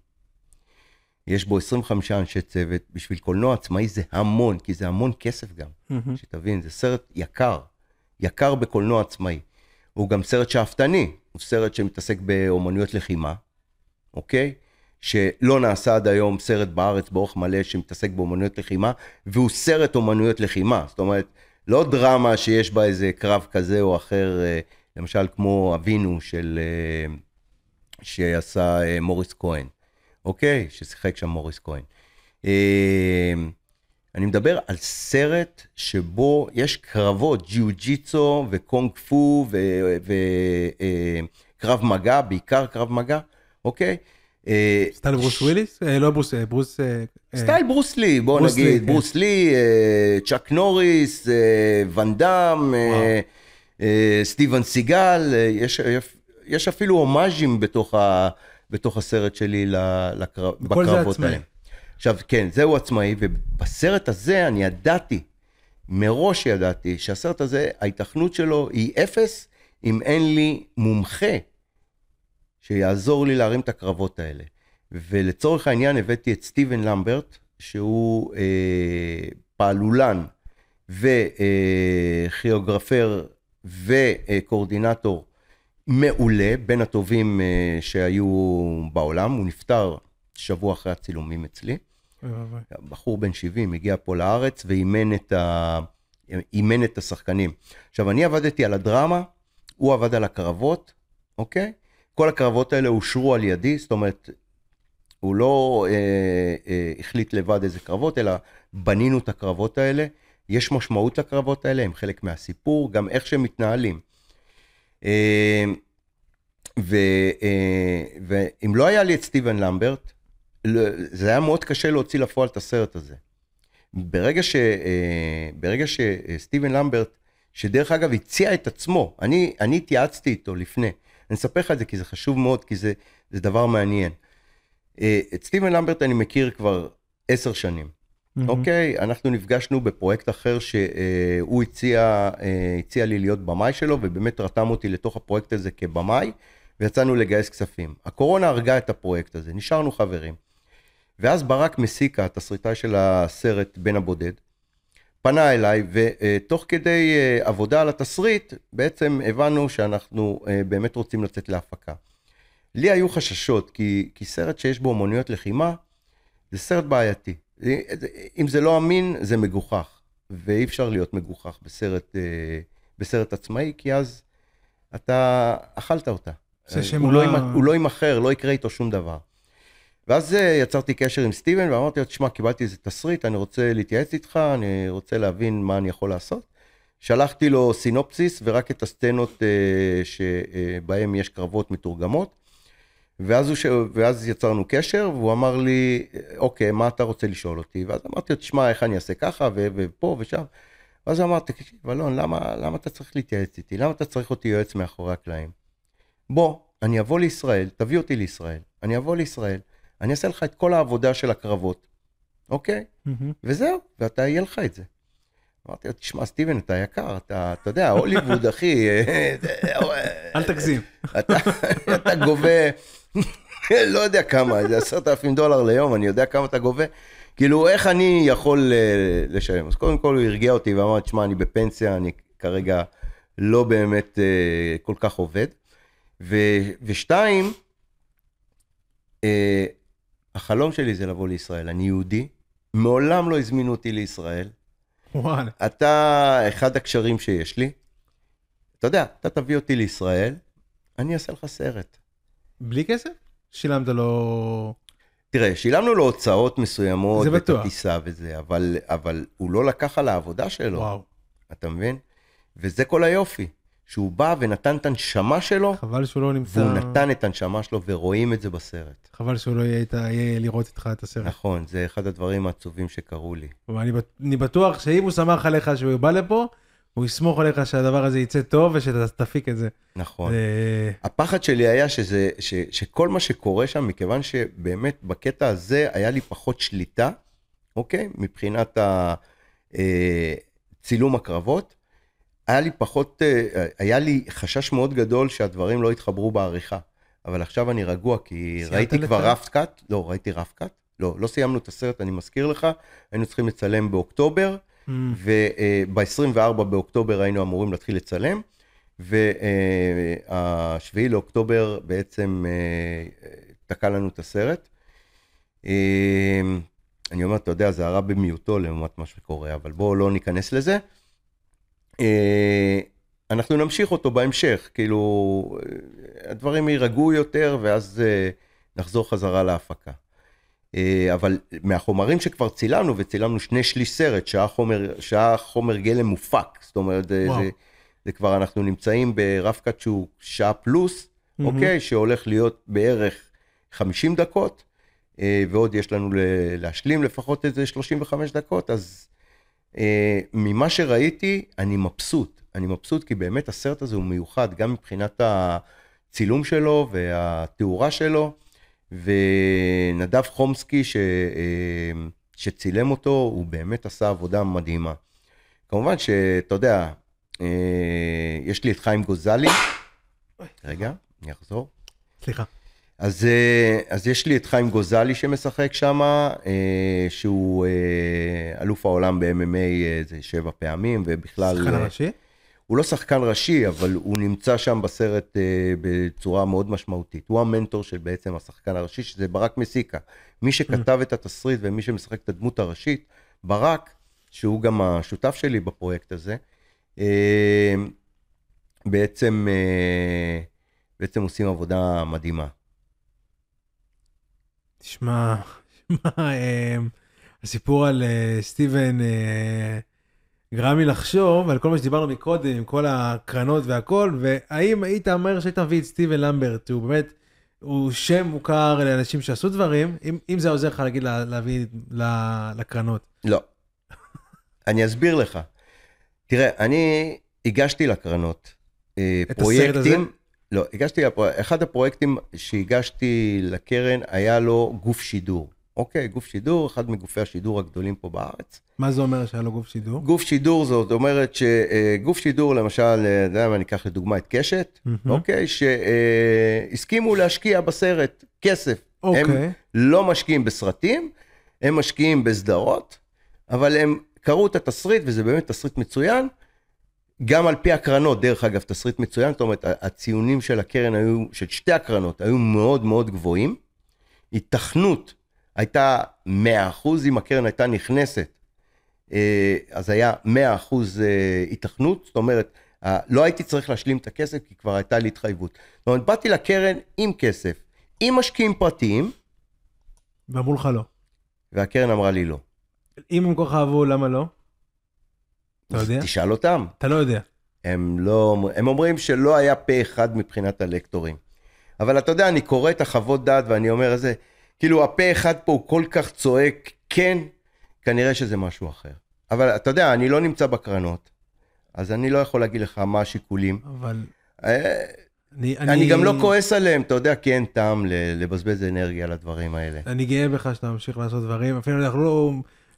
יש בו 25 אנשי צוות. בשביל קולנוע עצמאי זה המון, כי זה המון כסף גם. Mm-hmm. שתבין, זה סרט יקר, יקר בקולנוע עצמאי. הוא גם סרט שאפתני, הוא סרט שמתעסק באומנויות לחימה, אוקיי? שלא נעשה עד היום סרט בארץ באורך מלא שמתעסק באומנויות לחימה, והוא סרט אומנויות לחימה. זאת אומרת, לא דרמה שיש בה איזה קרב כזה או אחר, אה, למשל כמו אבינו של... אה, שעשה אה, מוריס כהן, אוקיי? ששיחק שם מוריס כהן. אני מדבר על סרט שבו יש קרבות, ג'יו ג'יצו וקונג פו וקרב מגע, בעיקר קרב מגע, אוקיי? סטייל ברוס וויליס? לא ברוס, ברוס... סטייל ברוס לי, בוא נגיד, ברוס לי, צ'אק נוריס, ואן דאם, סטיבן סיגל, יש אפילו הומאז'ים בתוך הסרט שלי בקרבות האלה. עכשיו, כן, זהו עצמאי, ובסרט הזה אני ידעתי, מראש ידעתי, שהסרט הזה, ההיתכנות שלו היא אפס, אם אין לי מומחה שיעזור לי להרים את הקרבות האלה. ולצורך העניין הבאתי את סטיבן למברט, שהוא אה, פעלולן וכיאוגרפר וקואורדינטור מעולה, בין הטובים אה, שהיו בעולם. הוא נפטר שבוע אחרי הצילומים אצלי. בחור בן 70 הגיע פה לארץ ואימן את, ה... את השחקנים. עכשיו, אני עבדתי על הדרמה, הוא עבד על הקרבות, אוקיי? כל הקרבות האלה אושרו על ידי, זאת אומרת, הוא לא אה, אה, החליט לבד איזה קרבות, אלא בנינו את הקרבות האלה. יש משמעות לקרבות האלה, הם חלק מהסיפור, גם איך שהם מתנהלים. אה, אה, ואם לא היה לי את סטיבן למברט, זה היה מאוד קשה להוציא לפועל את הסרט הזה. ברגע, ש, אה, ברגע שסטיבן למברט, שדרך אגב הציע את עצמו, אני, אני התייעצתי איתו לפני, אני אספר לך את זה כי זה חשוב מאוד, כי זה, זה דבר מעניין. אה, את סטיבן למברט אני מכיר כבר עשר שנים, mm-hmm. אוקיי? אנחנו נפגשנו בפרויקט אחר שהוא הציע, אה, הציע לי להיות במאי שלו, ובאמת רתם אותי לתוך הפרויקט הזה כבמאי, ויצאנו לגייס כספים. הקורונה הרגה את הפרויקט הזה, נשארנו חברים. ואז ברק מסיקה, התסריטאי של הסרט בן הבודד, פנה אליי, ותוך כדי אה, עבודה על התסריט, בעצם הבנו שאנחנו באמת רוצים לצאת להפקה. לי היו חששות, כי, כי סרט שיש בו אמנויות לחימה, זה סרט בעייתי. אם זה לא אמין, זה מגוחך. ואי אפשר להיות מגוחך בסרט, אה, בסרט עצמאי, כי אז אתה אכלת אותה. הוא, לא, הוא לא יימכר, לא יקרה איתו שום דבר. ואז אה, יצרתי קשר עם סטיבן ואמרתי לו, תשמע, קיבלתי איזה תסריט, אני רוצה להתייעץ איתך, אני רוצה להבין מה אני יכול לעשות. שלחתי לו סינופסיס ורק את הסצנות אה, שבהם יש קרבות מתורגמות. ואז, הוא ש... ואז יצרנו קשר, והוא אמר לי, אוקיי, מה אתה רוצה לשאול אותי? ואז אמרתי לו, תשמע, איך אני אעשה ככה, ו... ופה ושם. ואז הוא אמר, תקשיב, אלון, למה, למה אתה צריך להתייעץ איתי? למה אתה צריך אותי יועץ מאחורי הקלעים? בוא, אני אבוא לישראל, תביא אותי לישראל, אני אבוא לישראל, אני אעשה לך את כל העבודה של הקרבות, אוקיי? Mm-hmm. וזהו, ואתה, יהיה לך את זה. אמרתי לו, תשמע, סטיבן, אתה יקר, אתה, אתה יודע, הוליווד, אחי, אל תגזים. אתה, אתה גובה, לא יודע כמה, זה עשרת אלפים דולר ליום, אני יודע כמה אתה גובה. כאילו, איך אני יכול אה, לשלם? אז קודם כל הוא הרגיע אותי ואמר, תשמע, אני בפנסיה, אני כרגע לא באמת אה, כל כך עובד. ו, ושתיים, אה, החלום שלי זה לבוא לישראל. אני יהודי, מעולם לא הזמינו אותי לישראל. וואלה. אתה אחד הקשרים שיש לי. אתה יודע, אתה תביא אותי לישראל, אני אעשה לך סרט. בלי כסף? שילמת לו... תראה, שילמנו לו הוצאות מסוימות, זה ואת בטוח. הטיסה וזה, אבל, אבל הוא לא לקח על העבודה שלו, וואו. אתה מבין? וזה כל היופי, שהוא בא ונתן את הנשמה שלו, חבל שהוא לא נמצא... והוא נתן את הנשמה שלו, ורואים את זה בסרט. חבל שהוא לא יהיה לראות איתך את הסרט. נכון, זה אחד הדברים העצובים שקרו לי. אני בטוח שאם הוא שמח עליך שהוא בא לפה, הוא יסמוך עליך שהדבר הזה יצא טוב ושתפיק את זה. נכון. אה, הפחד שלי היה שזה, ש, שכל מה שקורה שם, מכיוון שבאמת בקטע הזה היה לי פחות שליטה, אוקיי? מבחינת ה, אה, צילום הקרבות, היה לי פחות, אה, היה לי חשש מאוד גדול שהדברים לא יתחברו בעריכה. אבל עכשיו אני רגוע, כי ראיתי כבר לצלם? רף קאט, לא, ראיתי רף קאט, לא, לא סיימנו את הסרט, אני מזכיר לך, היינו צריכים לצלם באוקטובר, אמ, וב-24 באוקטובר היינו אמורים להתחיל לצלם, וה-7 לאוקטובר בעצם אה, תקע לנו את הסרט. אה, אני אומר, אתה יודע, זה הרע במיעוטו לעומת מה שקורה, אבל בואו לא ניכנס לזה. אה, אנחנו נמשיך אותו בהמשך, כאילו, אה, הדברים יירגעו יותר, ואז אה, נחזור חזרה להפקה. אבל מהחומרים שכבר צילמנו, וצילמנו שני שליש סרט, שהיה חומר, שהיה חומר גלם מופק, זאת אומרת, זה. זה, זה כבר, אנחנו נמצאים ברף קאט שהוא שעה פלוס, מהמם. אוקיי, שהולך להיות בערך 50 דקות, ועוד יש לנו להשלים לפחות איזה 35 דקות, אז ממה שראיתי, אני מבסוט. אני מבסוט כי באמת הסרט הזה הוא מיוחד, גם מבחינת הצילום שלו והתאורה שלו, ונדב חומסקי ש, אה, שצילם אותו, הוא באמת עשה עבודה מדהימה. כמובן שאתה יודע, אה, יש לי את חיים גוזלי, רגע, אני אחזור. סליחה. אז, אה, אז יש לי את חיים גוזלי שמשחק שם, שהוא אה, אלוף העולם ב-MMA איזה שבע פעמים, ובכלל... שחקן אה, הראשי? הוא לא שחקן ראשי, אבל הוא נמצא שם בסרט אה, בצורה מאוד משמעותית. הוא המנטור של בעצם השחקן הראשי, שזה ברק מסיקה. מי שכתב את התסריט ומי שמשחק את הדמות הראשית, ברק, שהוא גם השותף שלי בפרויקט הזה, אה, בעצם, אה, בעצם עושים עבודה מדהימה. תשמע, תשמע, אמ, הסיפור על אה, סטיבן אה, גרם לי לחשוב על כל מה שדיברנו מקודם, עם כל הקרנות והכל, והאם היית אומר שהיית מביא את סטיבן למברט, הוא באמת, הוא שם מוכר לאנשים שעשו דברים, אם, אם זה עוזר לך להגיד, לה- להביא ל- לקרנות. לא. אני אסביר לך. תראה, אני הגשתי לקרנות אה, את הסרט הזה? לא, הגשתי, אחד הפרויקטים שהגשתי לקרן היה לו גוף שידור. אוקיי, גוף שידור, אחד מגופי השידור הגדולים פה בארץ. מה זה אומר שהיה לו גוף שידור? גוף שידור זאת אומרת שגוף שידור, למשל, אה, אתה יודע מה, אני אקח לדוגמה את קשת, מהמם. אוקיי, שהסכימו להשקיע בסרט כסף. הם אוקיי. לא משקיעים בסרטים, הם משקיעים בסדרות, אבל הם קראו את התסריט, וזה באמת תסריט מצוין. גם על פי הקרנות, דרך אגב, תסריט מצוין, זאת אומרת, הציונים של הקרן היו, של שתי הקרנות, היו מאוד מאוד גבוהים. היתכנות הייתה 100% אם הקרן הייתה נכנסת, אה, אז היה 100% אה, היתכנות, זאת אומרת, לא הייתי צריך להשלים את הכסף, כי כבר הייתה לי התחייבות. זאת אומרת, באתי לקרן עם כסף, עם משקיעים פרטיים, ואמרו לך לא. והקרן אמרה לי לא. אם הם כל כך אהבו, למה לא? אתה יודע? תשאל אותם. אתה לא יודע. הם לא, הם אומרים שלא היה פה אחד מבחינת הלקטורים. אבל אתה יודע, אני קורא את החוות דעת ואני אומר איזה, כאילו הפה אחד פה הוא כל כך צועק, כן, כנראה שזה משהו אחר. אבל אתה יודע, אני לא נמצא בקרנות, אז אני לא יכול להגיד לך מה השיקולים. אבל אה, אני... אני גם לא כועס עליהם, אתה יודע, כי אין טעם לבזבז אנרגיה על הדברים האלה. אני גאה בך שאתה ממשיך לעשות דברים, אפילו אנחנו לא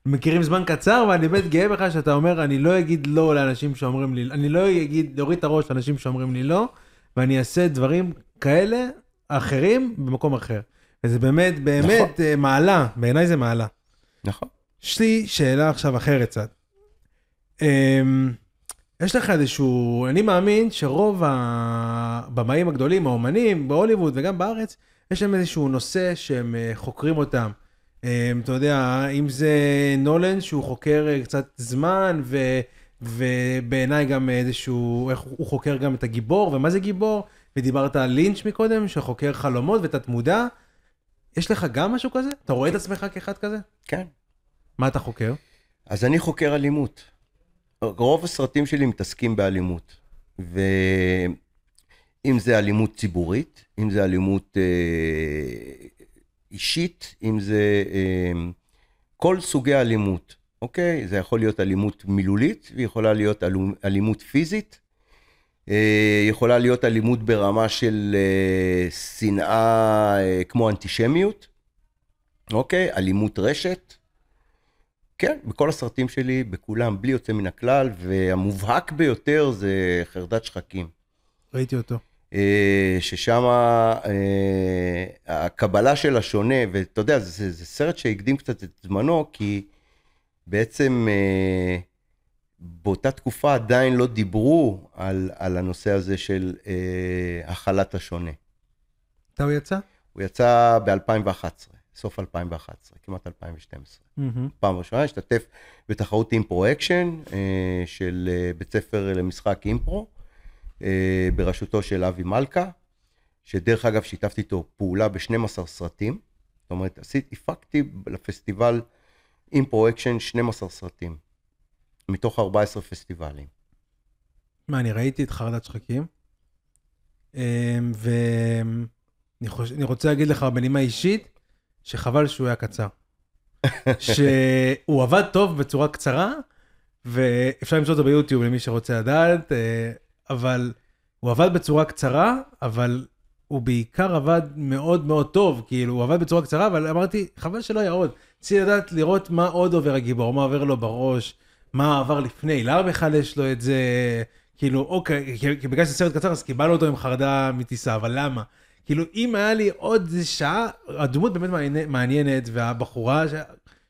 מכירים זמן קצר, ואני באמת גאה בך שאתה אומר, אני לא אגיד לא לאנשים שאומרים לי, אני לא אגיד, להוריד את הראש לאנשים שאומרים לי לא, ואני אעשה דברים כאלה, אחרים, במקום אחר. וזה באמת, באמת נכון. אה, מעלה, בעיניי זה מעלה. נכון. יש לי שאלה עכשיו אחרת קצת. אמ, יש לך איזשהו, אני מאמין שרוב הבמאים הגדולים, האומנים בהוליווד וגם בארץ, יש להם איזשהו נושא שהם אה, חוקרים אותם. אמ, אתה יודע, אם זה נולן שהוא חוקר אה, קצת זמן, ו, ובעיניי גם איזשהו, איך הוא חוקר גם את הגיבור, ומה זה גיבור? ודיברת על לינץ' מקודם, שחוקר חלומות ותת מודע. יש לך גם משהו כזה? אתה רואה את עצמך כאחד כזה? כן. מה אתה חוקר? אז אני חוקר אלימות. רוב הסרטים שלי מתעסקים באלימות. ואם זה אלימות ציבורית, אם זה אלימות אה, אישית, אם זה אה, כל סוגי אלימות, אוקיי? זה יכול להיות אלימות מילולית, ויכולה להיות אלימות פיזית. אה, יכולה להיות אלימות ברמה של אה, שנאה אה, כמו אנטישמיות, אוקיי? אלימות רשת. כן, בכל הסרטים שלי, בכולם, בלי יוצא מן הכלל, והמובהק ביותר זה חרדת שחקים. ראיתי אותו. אה, ששם אה, הקבלה של השונה, ואתה יודע, זה, זה, זה סרט שהקדים קצת את זמנו, כי בעצם אה, באותה תקופה עדיין לא דיברו על, על הנושא הזה של הכלת השונה. מתי הוא יצא? הוא יצא ב-2011, סוף 2011, כמעט 2012. מהמם. פעם ראשונה, השתתף בתחרות אימפרו אקשן של בית ספר למשחק אימפרו, בראשותו של אבי מלכה, שדרך אגב שיתפתי איתו פעולה ב-12 סרטים. זאת אומרת, עשיתי, הפקתי לפסטיבל אימפרו אקשן 12 סרטים, מתוך 14 פסטיבלים. מה, אני ראיתי את חרדת שחקים, אמ, ואני חוש... רוצה להגיד לך בנימה אישית, שחבל שהוא היה קצר. (laughs) שהוא עבד טוב בצורה קצרה, ואפשר למצוא אותו ביוטיוב למי שרוצה לדעת, אה, אבל הוא עבד בצורה קצרה, אבל הוא בעיקר עבד מאוד מאוד טוב, כאילו, הוא עבד בצורה קצרה, אבל אמרתי, חבל שלא היה עוד. רציתי לדעת, לראות מה עוד עובר הגיבור, מה עובר לו בראש, מה עבר לפני, למה בכלל יש לו את זה, כאילו, אוקיי, כי, כי בגלל שזה סרט קצר, אז קיבלנו אותו עם חרדה מטיסה, אבל למה? כאילו, אם היה לי עוד שעה, הדמות באמת מעניינת, והבחורה ש...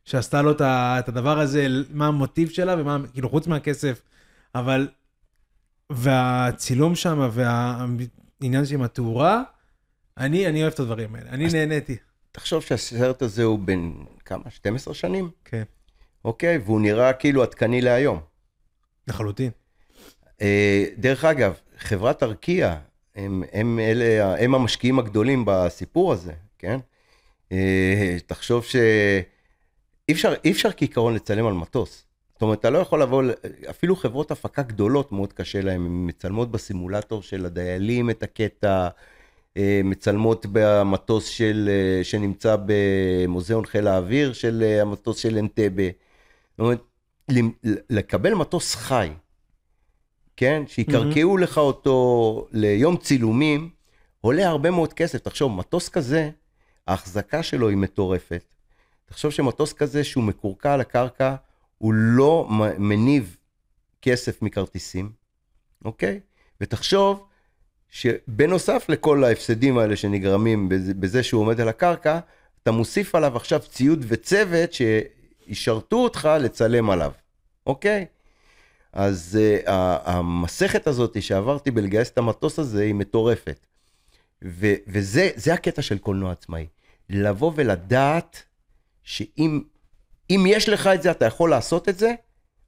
שעשתה לו את הדבר הזה, מה המוטיב שלה ומה, כאילו, חוץ מהכסף, אבל, והצילום שם והעניין שעם התאורה, אני, אני אוהב את הדברים האלה, אני נהניתי. תחשוב שהסרט הזה הוא בן כמה? 12 שנים? כן, אוקיי? והוא נראה כאילו עדכני להיום. לחלוטין. אה, דרך אגב, חברת ארקיע, הם, הם, אלה, הם המשקיעים הגדולים בסיפור הזה, כן? אה, תחשוב שאי אפשר, אי אפשר כעיקרון לצלם על מטוס. זאת אומרת, אתה לא יכול לבוא, אפילו חברות הפקה גדולות מאוד קשה להן, הן מצלמות בסימולטור של הדיילים את הקטע, אה, מצלמות במטוס של, אה, שנמצא במוזיאון חיל האוויר של אה, המטוס של אנטבה. זאת אומרת, לקבל מטוס חי, כן? שיקרקעו לך אותו ליום צילומים, עולה הרבה מאוד כסף. תחשוב, מטוס כזה, ההחזקה שלו היא מטורפת. תחשוב שמטוס כזה שהוא מקורקע על הקרקע, הוא לא מניב כסף מכרטיסים, אוקיי? ותחשוב שבנוסף לכל ההפסדים האלה שנגרמים בזה, שהוא עומד על הקרקע, אתה מוסיף עליו עכשיו ציוד וצוות שישרתו אותך לצלם עליו, אוקיי? אז uh, המסכת הזאת שעברתי בלגייס את המטוס הזה היא מטורפת. ו- וזה זה הקטע של קולנוע עצמאי. לבוא ולדעת שאם אם יש לך את זה, אתה יכול לעשות את זה,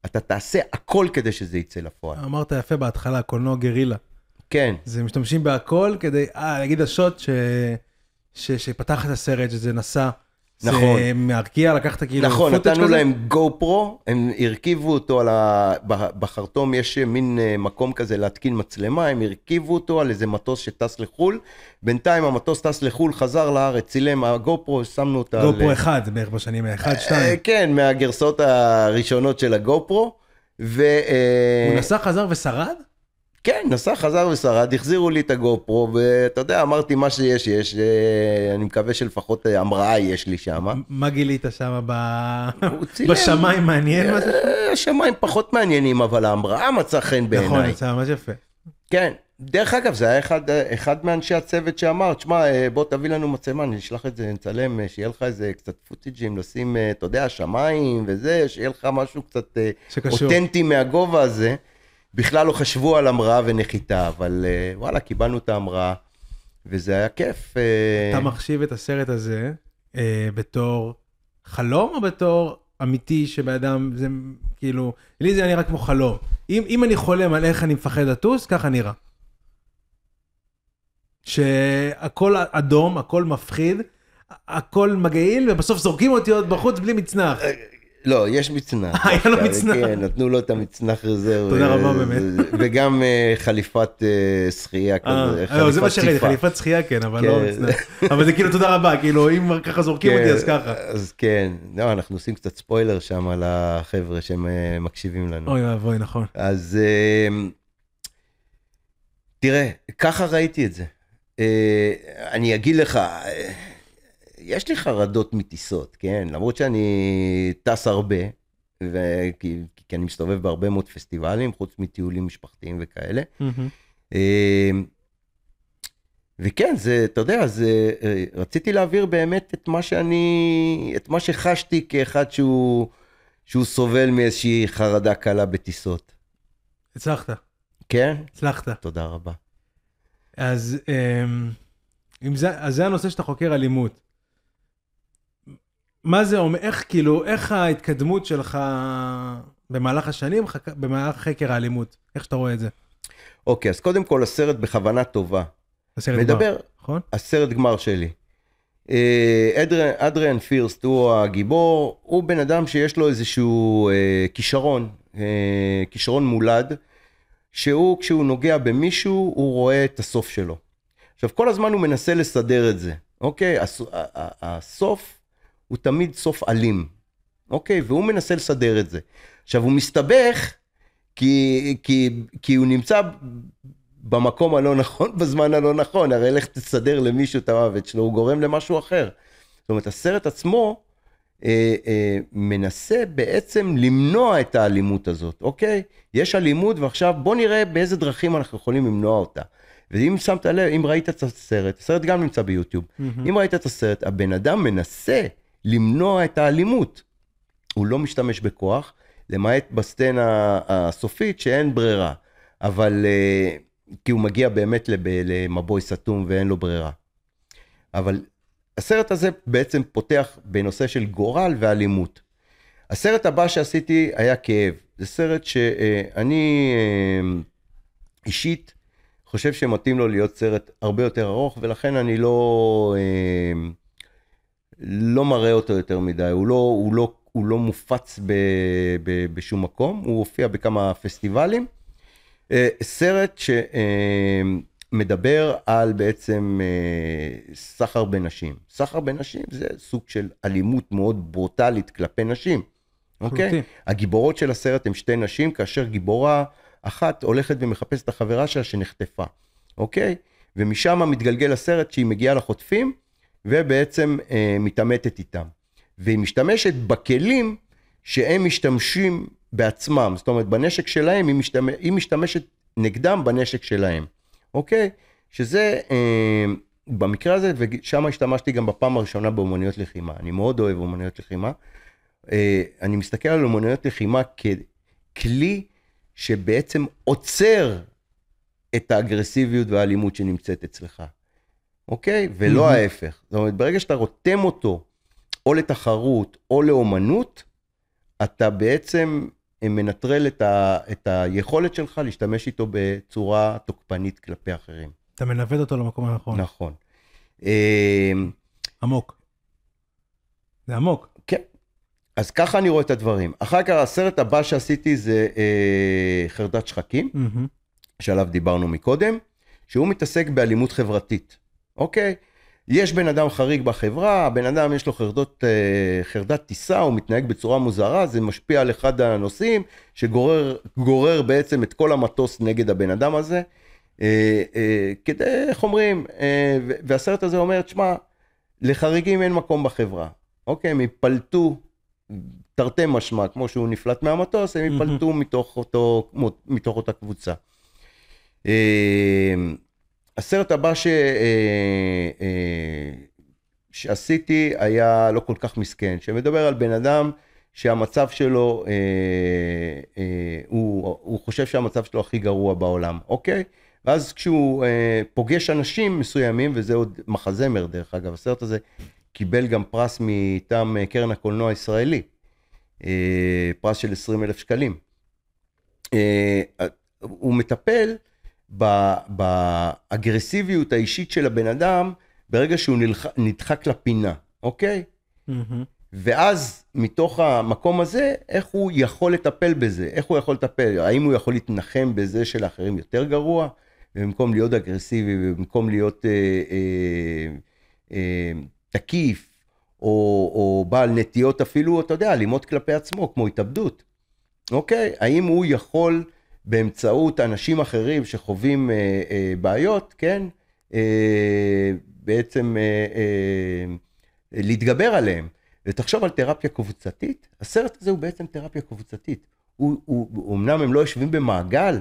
אתה תעשה הכל כדי שזה יצא לפועל. אמרת יפה בהתחלה, קולנוע גרילה. כן, זה משתמשים בהכל כדי, אה, נגיד השוט ש... ש... שפתח את הסרט, שזה נסע. נכון. זה מארקיע, לקחת כאילו נכון, נתנו? להם גו פרו, הם הרכיבו אותו על ה... בחרטום יש מין אה, מקום כזה להתקין מצלמה, הם הרכיבו אותו על איזה מטוס שטס לחו"ל. בינתיים המטוס טס לחו"ל, חזר לארץ, צילם הגו פרו, שמנו אותה... גו על- פרו אחד בערך בשנים האחד, אה, שתיים. כן, מהגרסאות הראשונות של הגו פרו. ו... אה, הוא נסע, חזר ושרד? כן, נסע, חזר ושרד, החזירו לי את הגו פרו, ואתה יודע, אמרתי מה שיש, יש, אה, אני מקווה שלפחות אה, המראה יש לי שם. מה גילית שם ב... (laughs) בשמיים מעניין משהו? אה, השמיים פחות מעניינים, אבל ההמראה מצאה חן נכון, בעיניי. יצא ממש יפה. כן, דרך אגב, זה היה אחד, אחד מאנשי הצוות שאמר, תשמע, בוא תביא לנו מצלמה, אני אשלח את זה, נצלם, שיהיה לך איזה קצת פוטיג'ים, לשים, אתה יודע, שמיים וזה, שיהיה לך משהו קצת שקשור. אותנטי מהגובה הזה. בכלל לא חשבו על המראה ונחיתה, אבל וואלה, קיבלנו את ההמראה, וזה היה כיף. אתה מחשיב את הסרט הזה אה, בתור חלום או בתור אמיתי שבן אדם, זה כאילו, לי זה נראה כמו חלום. אם, אם אני חולם על איך אני מפחד לטוס, ככה נראה. שהכל אדום, הכל מפחיד, הכל מגעיל, ובסוף זורקים אותי עוד בחוץ בלי מצנח. לא, יש מצנח. היה לו מצנח. כן, נתנו לו את המצנח רזרב. תודה רבה באמת. וגם אה, חליפת אה, שחייה כזה, לא, זה מה שראיתי, חליפת שחייה כן, אבל לא כן. מצנח. אבל זה כאילו תודה רבה, כאילו אם ככה זורקים אותי אז ככה. אז כן, לא, אנחנו עושים קצת ספוילר שם על החבר'ה שהם אה, מקשיבים לנו. אוי ואבוי, נכון. אז תראה, ככה ראיתי את זה. אני אגיד לך, יש לי חרדות מטיסות, כן? למרות שאני טס הרבה, וכי, כי אני מסתובב בהרבה מאוד פסטיבלים, חוץ מטיולים משפחתיים וכאלה. Mm-hmm. וכן, זה, אתה יודע, זה, אה, רציתי להעביר באמת את מה שאני, את מה שחשתי כאחד שהוא, שהוא סובל מאיזושהי חרדה קלה בטיסות. הצלחת. כן? הצלחת. תודה רבה. אז, אמ, אם זה, אז זה הנושא שאתה חוקר אלימות. מה זה אומר, איך כאילו, איך ההתקדמות שלך במהלך השנים, במהלך חקר האלימות? איך שאתה רואה את זה? אוקיי, אז קודם כל, הסרט בכוונה טובה. הסרט מדבר, גמר, נכון? הסרט גמר שלי. אה, אדריאן, אדריאן פירסט הוא הגיבור, הוא בן אדם שיש לו איזשהו אה, כישרון, אה, כישרון מולד, שהוא, כשהוא נוגע במישהו, הוא רואה את הסוף שלו. עכשיו, כל הזמן הוא מנסה לסדר את זה, אוקיי? הסוף הוא תמיד סוף אלים, אוקיי? והוא מנסה לסדר את זה. עכשיו, הוא מסתבך כי, כי, כי הוא נמצא במקום הלא נכון, (laughs) בזמן הלא נכון. הרי לך תסדר למישהו את המוות שלו, הוא גורם למשהו אחר. זאת אומרת, הסרט עצמו אה, אה, מנסה בעצם למנוע את האלימות הזאת, אוקיי? יש אלימות ועכשיו בוא נראה באיזה דרכים אנחנו יכולים למנוע אותה. ואם שמת לב, אם ראית את הסרט, הסרט גם נמצא ביוטיוב, mm-hmm. אם ראית את הסרט, הבן אדם מנסה למנוע את האלימות. הוא לא משתמש בכוח, למעט בסצנה הסופית שאין ברירה. אבל, אה, כי הוא מגיע באמת למבוי סתום ואין לו ברירה. אבל הסרט הזה בעצם פותח בנושא של גורל ואלימות. הסרט הבא שעשיתי היה כאב. זה סרט שאני אה, אישית חושב שמתאים לו להיות סרט הרבה יותר ארוך, ולכן אני לא... אה, לא מראה אותו יותר מדי, הוא לא, הוא לא, הוא לא מופץ ב, ב, בשום מקום, הוא הופיע בכמה פסטיבלים. אה, סרט שמדבר על בעצם אה, סחר בנשים. סחר בנשים זה סוג של אלימות מאוד ברוטלית כלפי נשים, אוקיי? Okay? הגיבורות של הסרט הן שתי נשים, כאשר גיבורה אחת הולכת ומחפשת את החברה שלה שנחטפה, אוקיי? ומשם מתגלגל הסרט שהיא מגיעה לחוטפים, ובעצם אה, מתעמתת איתם. והיא משתמשת בכלים שהם משתמשים בעצמם, זאת אומרת בנשק שלהם היא, משתמש, היא משתמשת נגדם בנשק שלהם, אוקיי? שזה אה, במקרה הזה, ושם השתמשתי גם בפעם הראשונה באומנויות לחימה. אני מאוד אוהב אומנויות לחימה. אה, אני מסתכל על אומנויות לחימה ככלי שבעצם עוצר את האגרסיביות והאלימות שנמצאת אצלך. אוקיי? ולא mm-hmm. ההפך. זאת אומרת, ברגע שאתה רותם אותו או לתחרות או לאומנות, אתה בעצם מנטרל את, ה, את היכולת שלך להשתמש איתו בצורה תוקפנית כלפי אחרים. אתה מנווט אותו למקום הנכון. נכון. אמ, עמוק. זה עמוק. כן. אז ככה אני רואה את הדברים. אחר כך הסרט הבא שעשיתי זה אה, חרדת שחקים, mm-hmm. שעליו דיברנו מקודם, שהוא מתעסק באלימות חברתית. אוקיי? יש בן אדם חריג בחברה, הבן אדם יש לו חרדות, אה, חרדת טיסה, הוא מתנהג בצורה מוזרה, זה משפיע על אחד הנושאים, שגורר בעצם את כל המטוס נגד הבן אדם הזה. אה, אה, כדי, איך אומרים, והסרט הזה אומר, תשמע, לחריגים אין מקום בחברה. אוקיי, הם ייפלטו, תרתי משמע, כמו שהוא נפלט מהמטוס, הם ייפלטו מתוך, אותו, מתוך אותה קבוצה. הסרט הבא ש... אה, אה, שעשיתי היה לא כל כך מסכן, שמדבר על בן אדם שהמצב שלו, אה, אה, הוא, הוא חושב שהמצב שלו הכי גרוע בעולם, אוקיי? ואז כשהוא אה, פוגש אנשים מסוימים, וזה עוד מחזמר דרך אגב, הסרט הזה קיבל גם פרס מטעם אה, קרן הקולנוע הישראלי, אה, פרס של 20 אלף שקלים. אה, הוא מטפל באגרסיביות האישית של הבן אדם ברגע שהוא נדחק לפינה, אוקיי? Mm-hmm. ואז מתוך המקום הזה, איך הוא יכול לטפל בזה? איך הוא יכול לטפל? האם הוא יכול להתנחם בזה שלאחרים יותר גרוע? ובמקום להיות אגרסיבי, ובמקום להיות אה, אה, אה, תקיף, או, או בעל נטיות אפילו, אתה יודע, אלימות כלפי עצמו, כמו התאבדות. אוקיי? האם הוא יכול באמצעות אנשים אחרים שחווים אה, אה, בעיות, כן? אה, בעצם אה, אה, להתגבר עליהם. ותחשוב על תרפיה קבוצתית, הסרט הזה הוא בעצם תרפיה קבוצתית. הוא, הוא, אמנם הם לא יושבים במעגל,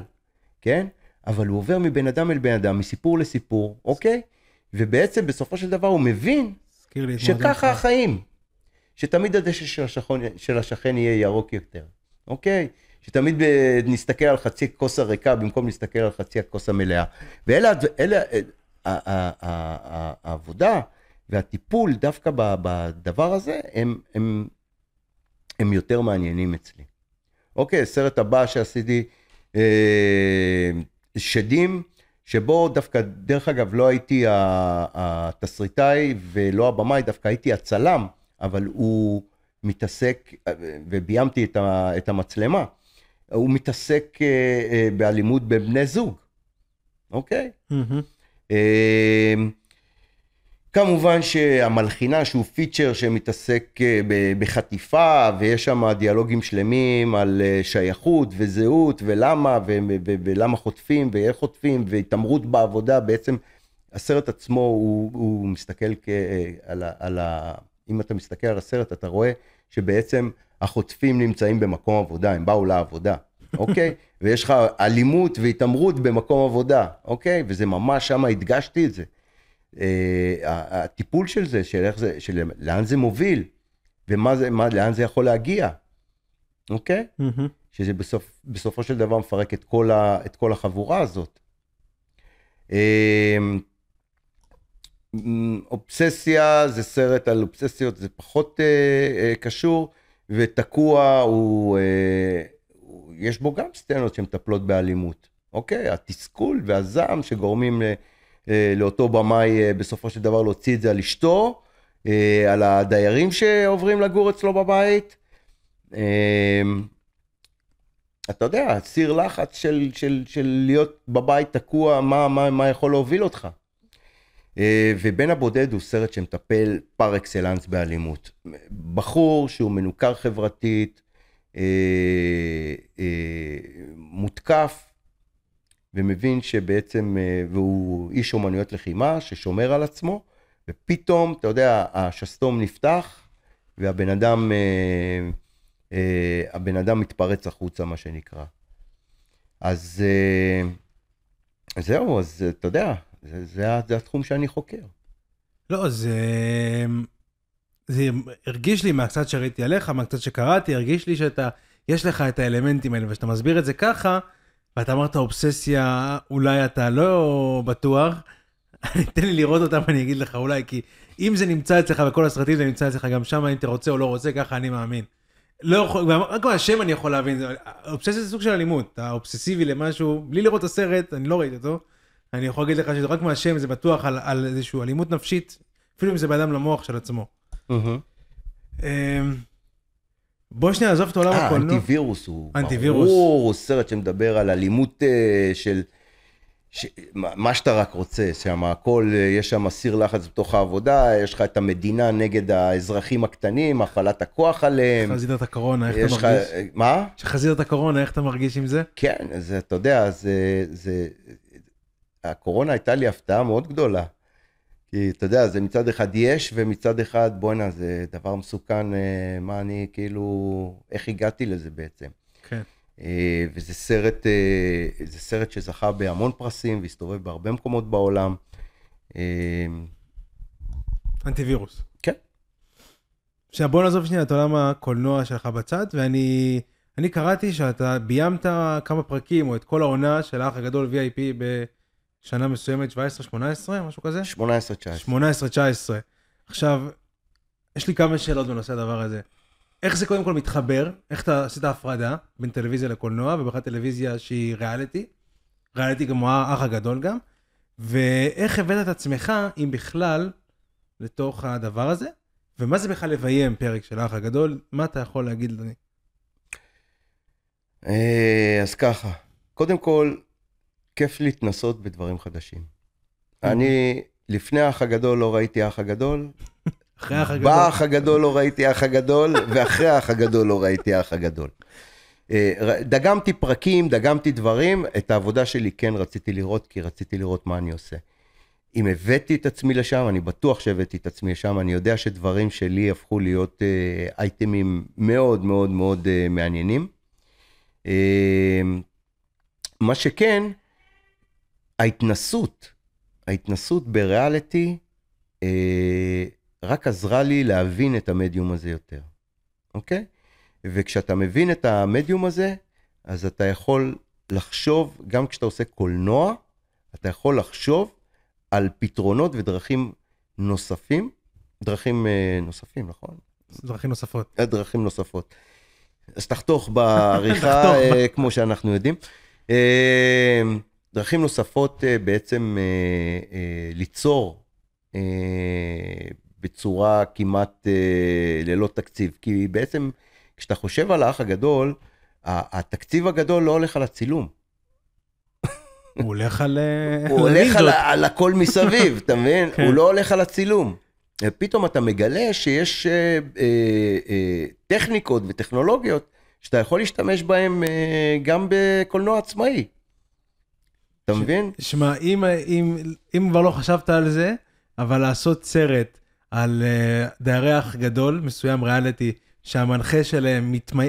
כן? אבל הוא עובר מבן אדם אל בן אדם, מסיפור לסיפור, אוקיי? ובעצם בסופו של דבר הוא מבין שככה החיים. שתמיד הדשא של השכן, של השכן יהיה ירוק יותר, אוקיי? שתמיד נסתכל על חצי כוס הריקה במקום להסתכל על חצי הכוס המלאה. ואלה, אלה, העבודה והטיפול דווקא בדבר הזה, הם, הם, הם יותר מעניינים אצלי. אוקיי, הסרט הבא שעשיתי, אה, שדים, שבו דווקא, דרך אגב, לא הייתי התסריטאי ולא הבמאי, דווקא הייתי הצלם, אבל הוא מתעסק, וביימתי את המצלמה, הוא מתעסק אה, אה, באלימות בין בני זוג, אוקיי? Mm-hmm. כמובן שהמלחינה, שהוא פיצ'ר שמתעסק בחטיפה, ויש שם דיאלוגים שלמים על שייכות וזהות, ולמה, ולמה חוטפים, ואיך חוטפים, והתעמרות בעבודה, בעצם הסרט עצמו, הוא, הוא מסתכל כ, על, ה, על ה... אם אתה מסתכל על הסרט, אתה רואה שבעצם החוטפים נמצאים במקום עבודה, הם באו לעבודה, אוקיי? (laughs) ויש לך אלימות והתעמרות במקום עבודה, אוקיי? וזה ממש, שם הדגשתי את זה. Uh, הטיפול של זה, של איך זה, של לאן זה מוביל, ומה זה, מה, לאן זה יכול להגיע, אוקיי? Mm-hmm. שזה בסוף, בסופו של דבר מפרק את כל, ה, את כל החבורה הזאת. Uh, אובססיה זה סרט על אובססיות, זה פחות uh, uh, קשור, ותקוע הוא, uh, יש בו גם סצנות שמטפלות באלימות, אוקיי? התסכול והזעם שגורמים uh, לאותו במאי uh, בסופו של דבר להוציא את זה על אשתו, uh, על הדיירים שעוברים לגור אצלו בבית. Uh, אתה יודע, סיר לחץ של, של, של להיות בבית תקוע, מה, מה, מה יכול להוביל אותך. אה, ובן הבודד הוא סרט שמטפל פר אקסלנס באלימות. בחור שהוא מנוכר חברתית, אה, אה, מותקף, ומבין שבעצם, והוא איש אומנויות לחימה ששומר על עצמו, ופתאום, אתה יודע, השסתום נפתח, והבן אדם, הבן אדם מתפרץ החוצה, מה שנקרא. אז זהו, אז אתה יודע, זה, זה, זה התחום שאני חוקר. לא, זה... זה הרגיש לי מהקצת שראיתי עליך, מהקצת שקראתי, הרגיש לי שאתה, יש לך את האלמנטים האלה, ושאתה מסביר את זה ככה, ואתה אמרת אובססיה, אולי אתה לא בטוח, (laughs) תן לי לראות אותם, אני אגיד לך אולי, כי אם זה נמצא אצלך בכל הסרטים, זה נמצא אצלך גם שם, אם אתה רוצה או לא רוצה, ככה אני מאמין. לא יכול, רק מהשם אני יכול להבין, אובססיה זה סוג של אלימות, אתה אובססיבי למשהו, בלי לראות את הסרט, אני לא ראיתי אותו. אני יכול להגיד לך שזה רק מהשם, זה בטוח על, על איזושהי אלימות נפשית, אפילו אם זה באדם למוח של עצמו. Mm-hmm. בוא שנייה, עזוב את עולם אה, הקולנוע. אנטיווירוס הוא אנטיווירוס. ברור, סרט שמדבר על אלימות uh, של... ש... מה שאתה רק רוצה, שם הכל, אה, יש שם סיר לחץ בתוך העבודה, יש לך את המדינה נגד האזרחים הקטנים, הפעלת הכוח עליהם. חזית את הקורונה, איך אתה מרגיש? לך... מה? שחזית את הקורונה, איך אתה מרגיש עם זה? כן, זה, אתה יודע, זה, זה, הקורונה הייתה לי הפתעה מאוד גדולה. כי אתה יודע, זה מצד אחד יש, ומצד אחד, בואנה, זה דבר מסוכן, אה, מה אני, כאילו, איך הגעתי לזה בעצם. כן. אה, וזה סרט, אה, זה סרט שזכה בהמון פרסים והסתובב בהרבה מקומות בעולם. אנטיווירוס. כן. עכשיו בוא נעזוב שנייה את עולם הקולנוע שלך בצד, ואני אני קראתי שאתה ביימת כמה פרקים, או את כל העונה של האח הגדול VIP בשנה מסוימת, 17-18, משהו כזה? 18-19. 18-19. עכשיו, יש לי כמה שאלות בנושא הדבר הזה. איך זה קודם כל מתחבר? איך אתה עשית הפרדה בין טלוויזיה לקולנוע, ובכלל טלוויזיה שהיא ריאליטי? ריאליטי כמו האח הגדול גם. ואיך הבאת את עצמך, אם בכלל, לתוך הדבר הזה? ומה זה בכלל לביים פרק של האח הגדול? מה אתה יכול להגיד לי? אה, אז ככה, קודם כל, כיף להתנסות בדברים חדשים. אני, לפני האח הגדול לא ראיתי האח הגדול, אחרי האח הגדול. באח הגדול לא ראיתי האח הגדול, (laughs) ואחרי האח הגדול לא ראיתי האח הגדול. אה, דגמתי פרקים, דגמתי דברים, את העבודה שלי כן רציתי לראות, כי רציתי לראות מה אני עושה. אם הבאתי את עצמי לשם, אני בטוח שהבאתי את עצמי לשם, אני יודע שדברים שלי הפכו להיות אה, אייטמים מאוד מאוד מאוד אה, מעניינים. אה, מה שכן, ההתנסות, ההתנסות בריאליטי, אה, רק עזרה לי להבין את המדיום הזה יותר, אוקיי? וכשאתה מבין את המדיום הזה, אז אתה יכול לחשוב, גם כשאתה עושה קולנוע, אתה יכול לחשוב על פתרונות ודרכים נוספים, דרכים אה, נוספים, נכון? דרכים נוספות. אה, דרכים נוספות. אז תחתוך בעריכה, (laughs) תחתוך אה, כמו שאנחנו יודעים. אה, דרכים נוספות אה, בעצם אה, אה, ליצור בצורה כמעט ללא תקציב. כי בעצם, כשאתה חושב על האח הגדול, התקציב הגדול לא הולך על הצילום. הוא הולך על... (laughs) הוא הולך על, על הכל מסביב, אתה מבין? כן. הוא לא הולך על הצילום. פתאום אתה מגלה שיש אה, אה, אה, טכניקות וטכנולוגיות שאתה יכול להשתמש בהן אה, גם בקולנוע עצמאי. אתה מבין? שמע, אם, אם, אם כבר לא חשבת על זה, אבל לעשות סרט על uh, דיירי אח גדול, מסוים ריאליטי, שהמנחה שלהם מתמ... uh,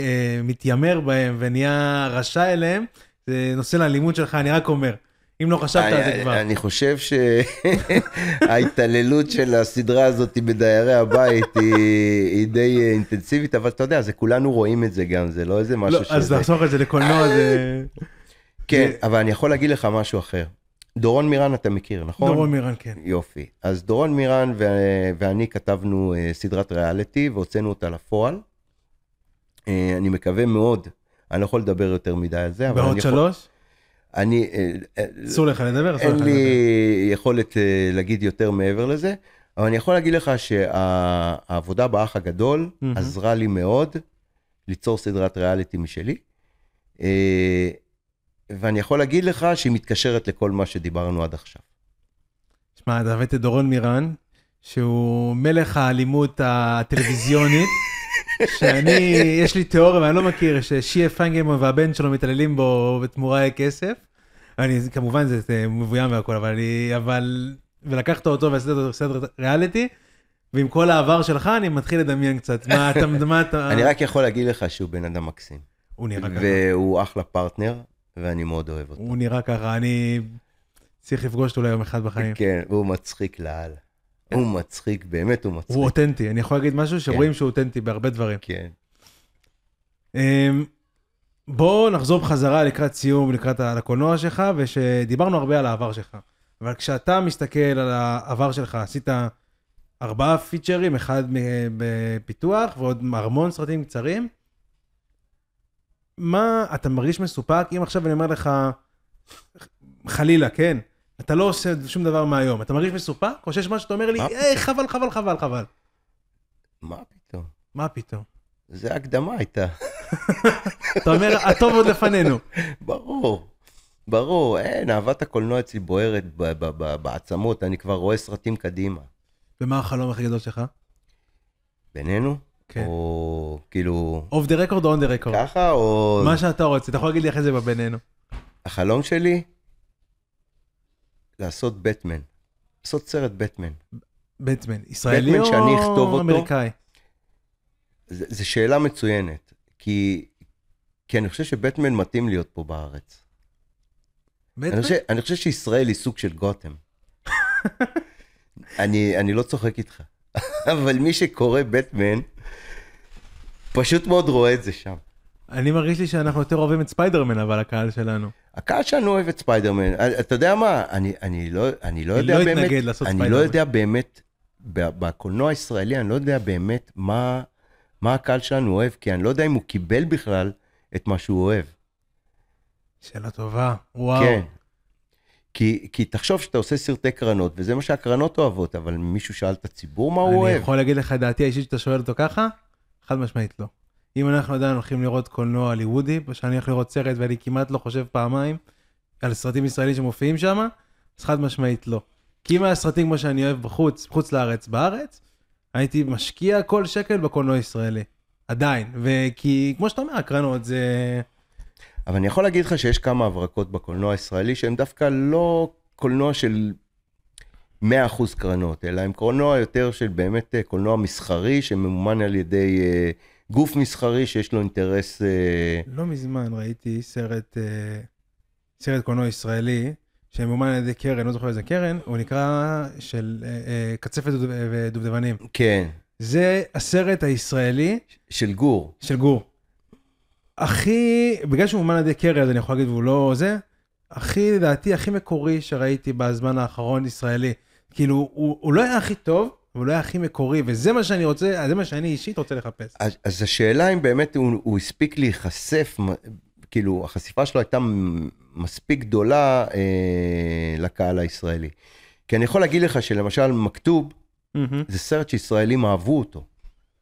מתיימר בהם ונהיה רשע אליהם, זה נושא לאלימות שלך, אני רק אומר. אם לא חשבת על זה כבר. אני חושב שההתעללות (laughs) של הסדרה הזאת בדיירי הבית היא, היא די אה, אינטנסיבית, אבל אתה יודע, זה כולנו רואים את זה גם, זה לא איזה משהו לא, אז לחסוך את זה לקולנוע זה... כן, זה- אבל אני יכול להגיד לך משהו אחר. דורון מירן אתה מכיר, נכון? דורון מירן, כן. יופי. אז דורון מירן ו- ואני כתבנו אה, סדרת ריאליטי והוצאנו אותה לפועל. אה, אני מקווה מאוד, אני לא יכול לדבר יותר מדי על זה, אבל בעוד אני יכול... שלוש? אני... אה, אסור לך לדבר? אסור אין לך לדבר. לי יכולת להגיד יותר מעבר לזה, אבל אני יכול להגיד לך שהעבודה באח הגדול. עזרה לי מאוד ליצור סדרת ריאליטי משלי. ואני יכול להגיד לך שהיא מתקשרת לכל מה שדיברנו עד עכשיו. שמע, אתה הבאת את דורון מירן, שהוא מלך האלימות הטלוויזיונית, (laughs) שאני, יש לי תיאוריה ואני לא מכיר, ששיה פיינגרמן והבן שלו מתעללים בו בתמורה כסף. אני, כמובן זה זה מבוים והכל, אבל אני, אבל, ולקחת אותו ועשית אותו סרט ריאליטי, ועם כל העבר שלך אני מתחיל לדמיין קצת, מה אתה, מה אתה, (laughs) אני רק יכול להגיד לך שהוא בן אדם מקסים. הוא נראה ככה, והוא אחלה פרטנר, ואני מאוד אוהב אותו. הוא נראה ככה, אני צריך לפגוש אותו ליום אחד בחיים. כן, והוא מצחיק לאללה. הוא מצחיק, באמת הוא מצחיק. הוא אותנטי, אני יכול להגיד משהו שרואים שהוא אותנטי בהרבה דברים. כן. אמ, בוא נחזור בחזרה לקראת סיום, לקראת הקולנוע שלך, ושדיברנו הרבה על העבר שלך. אבל כשאתה מסתכל על העבר שלך, עשית ארבעה פיצ'רים, אחד בפיתוח ועוד המון סרטים קצרים. מה, אתה מרגיש מסופק? אם עכשיו אני אומר לך, חלילה, כן, אתה לא עושה שום דבר מהיום, אתה מרגיש מסופק? או שיש משהו שאתה אומר לי, היי, חבל, חבל, חבל, חבל. מה פתאום? מה פתאום? זה הקדמה הייתה. אתה אומר, הטוב עוד לפנינו. ברור. ברור, אין, אהבת הקולנוע אצלי בוערת בעצמות, אני כבר רואה סרטים קדימה. ומה החלום הכי גדול שלך? בינינו? כן. או כאילו, off the record או on the record? ככה, או... מה שאתה רוצה, אתה יכול להגיד לי אחרי זה בבינינו. החלום שלי? לעשות בטמן. לעשות סרט בטמן. בטמן, ישראלי או שאני אכתוב אותו? אמריקאי? זו שאלה מצוינת, כי כי אני חושב שבטמן מתאים להיות פה בארץ. בטמן? אני חושב, אני חושב שישראל היא סוג של גותם. (laughs) אני, אני לא צוחק איתך, (laughs) אבל מי שקורא בטמן, פשוט מאוד רואה את זה שם. אני מרגיש לי שאנחנו יותר אוהבים את ספיידרמן, אבל הקהל שלנו. הקהל שלנו אוהב את ספיידרמן. אתה יודע מה, אני, אני, לא, אני לא אני יודע לא באמת, אני לא. יודע באמת, בקולנוע הישראלי, אני לא יודע באמת מה, מה הקהל שלנו אוהב, כי אני לא יודע אם הוא קיבל בכלל את מה שהוא אוהב. שאלה טובה, וואו. כן. כי, כי תחשוב שאתה עושה סרטי קרנות, וזה מה שהקרנות אוהבות, אבל מישהו שאל את הציבור מה הוא אני אוהב. יכול להגיד לך את דעתי האישית שאתה שואל אותו ככה? חד משמעית לא. אם אנחנו עדיין הולכים לראות קולנוע הוליוודי, שאני הולך לראות סרט ואני כמעט לא חושב פעמיים על סרטים ישראלים שמופיעים שם, אז חד משמעית לא. כי אם היה סרטים כמו שאני אוהב בחוץ, בחוץ לארץ, בארץ, הייתי משקיע כל שקל בקולנוע הישראלי. עדיין. וכי, כמו שאתה אומר, הקרנות זה... אבל אני יכול להגיד לך שיש כמה הברקות בקולנוע הישראלי שהם דווקא לא קולנוע של 100% קרנות, אלא הם קולנוע יותר של באמת אה, קולנוע מסחרי שממומן על ידי אה, גוף מסחרי שיש לו אינטרס... אה, לא מזמן ראיתי סרט, אה, סרט קולנוע ישראלי, שממומן על ידי קרן, לא זוכר איזה קרן, הוא נקרא של אה, אה, קצפת ודוב- ודובדבנים. כן, זה הסרט הישראלי של גור. של גור. הכי, בגלל שהוא ממומן על ידי קרן, אז אני יכול להגיד, והוא לא זה, הכי, לדעתי, הכי מקורי שראיתי בזמן האחרון ישראלי. כאילו, הוא, הוא לא היה הכי טוב, הוא לא היה הכי מקורי, וזה מה שאני רוצה, זה מה שאני אישית רוצה לחפש. אז, אז השאלה אם באמת הוא, הוא הספיק להיחשף, כאילו החשיפה שלו הייתה מספיק גדולה אה, לקהל הישראלי. כי אני יכול להגיד לך שלמשל מכתוב, מהמם. זה סרט שישראלים אהבו אותו,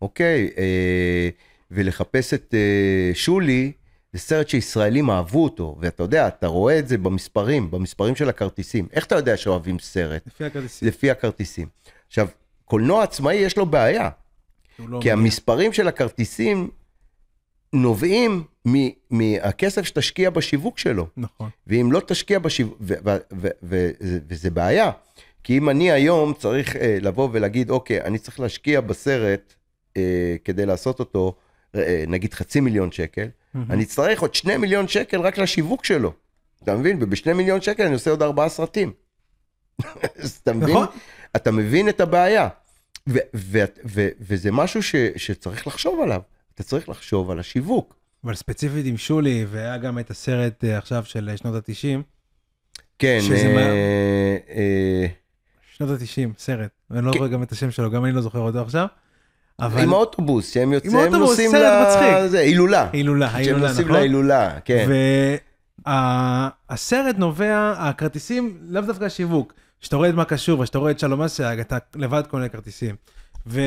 אוקיי? אה, ולחפש את אה, שולי, זה סרט שישראלים אהבו אותו, ואתה יודע, אתה רואה את זה במספרים, במספרים של הכרטיסים. איך אתה יודע שאוהבים סרט? לפי הכרטיסים. לפי הכרטיסים. עכשיו, קולנוע עצמאי יש לו בעיה, לא כי מגיע. המספרים של הכרטיסים נובעים מ- מהכסף שתשקיע בשיווק שלו. נכון. ואם לא תשקיע בשיווק, ו- ו- ו- ו- ו- וזה בעיה. כי אם אני היום צריך אה, לבוא ולהגיד, אוקיי, אני צריך להשקיע בסרט אה, כדי לעשות אותו, אה, נגיד חצי מיליון שקל, אני אצטרך עוד שני מיליון שקל רק לשיווק שלו. אתה מבין? ובשני מיליון שקל אני עושה עוד ארבעה סרטים. (laughs) אז אתה מבין? נכון. אתה מבין את הבעיה. ו- ו- ו- וזה משהו ש- שצריך לחשוב עליו. אתה צריך לחשוב על השיווק. אבל ספציפית עם שולי, והיה גם את הסרט אה, עכשיו של אה, שנות ה-90, כן, שזה אה, מה- אה, שנות ה-90, סרט, ואני לא כן. זוכר גם את השם שלו, גם אני לא זוכר אותו עכשיו, אבל... עם האוטובוס, שהם יוצאים, הם האוטובוס, נוסעים סרט מצחיק. זה, הילולה. הילולה, שהם ההילולה, נוסעים נכון? להילולה, כן. והסרט נובע, הכרטיסים, לאו דווקא השיווק. כשאתה רואה את מה קשור, וכשאתה רואה את שלום אסיאג, אתה לבד קונה כרטיסים. ו...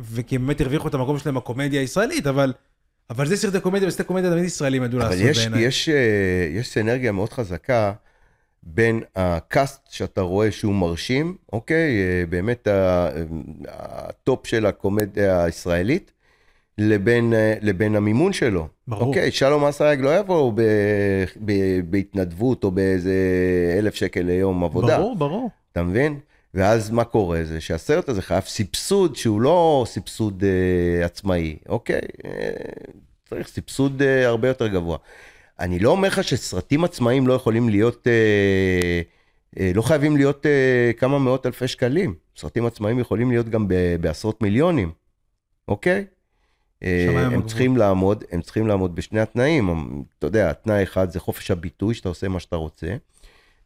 וכי הם באמת הרוויחו את המקום שלהם בקומדיה הישראלית, אבל... אבל זה סרטי קומדיה, וסרטי קומדיה תמיד ישראלים ידעו אבל לעשות יש, בעיניי. יש, אה, יש סנרגיה מאוד חזקה בין ה cast שאתה רואה שהוא מרשים, אוקיי? אה, באמת הטופ של הקומדיה הישראלית, לבין, אה, לבין המימון שלו. ברור. אוקיי, שלום אסייג לא יבוא ב, ב, בהתנדבות או באיזה אלף שקל ליום עבודה. ברור, ברור. אתה מבין? ואז מה קורה? זה שהסרט הזה חייב סבסוד שהוא לא סבסוד אה, עצמאי, אוקיי? אה, צריך סבסוד אה, הרבה יותר גבוה. אני לא אומר לך שסרטים עצמאיים לא יכולים להיות, אה, אה, לא חייבים להיות אה, כמה מאות אלפי שקלים. סרטים עצמאיים יכולים להיות גם ב- בעשרות מיליונים, אוקיי? אה, הם. צריכים לעמוד, הם צריכים לעמוד בשני התנאים. אתה יודע, התנאי אחד זה חופש הביטוי, שאתה עושה מה שאתה רוצה.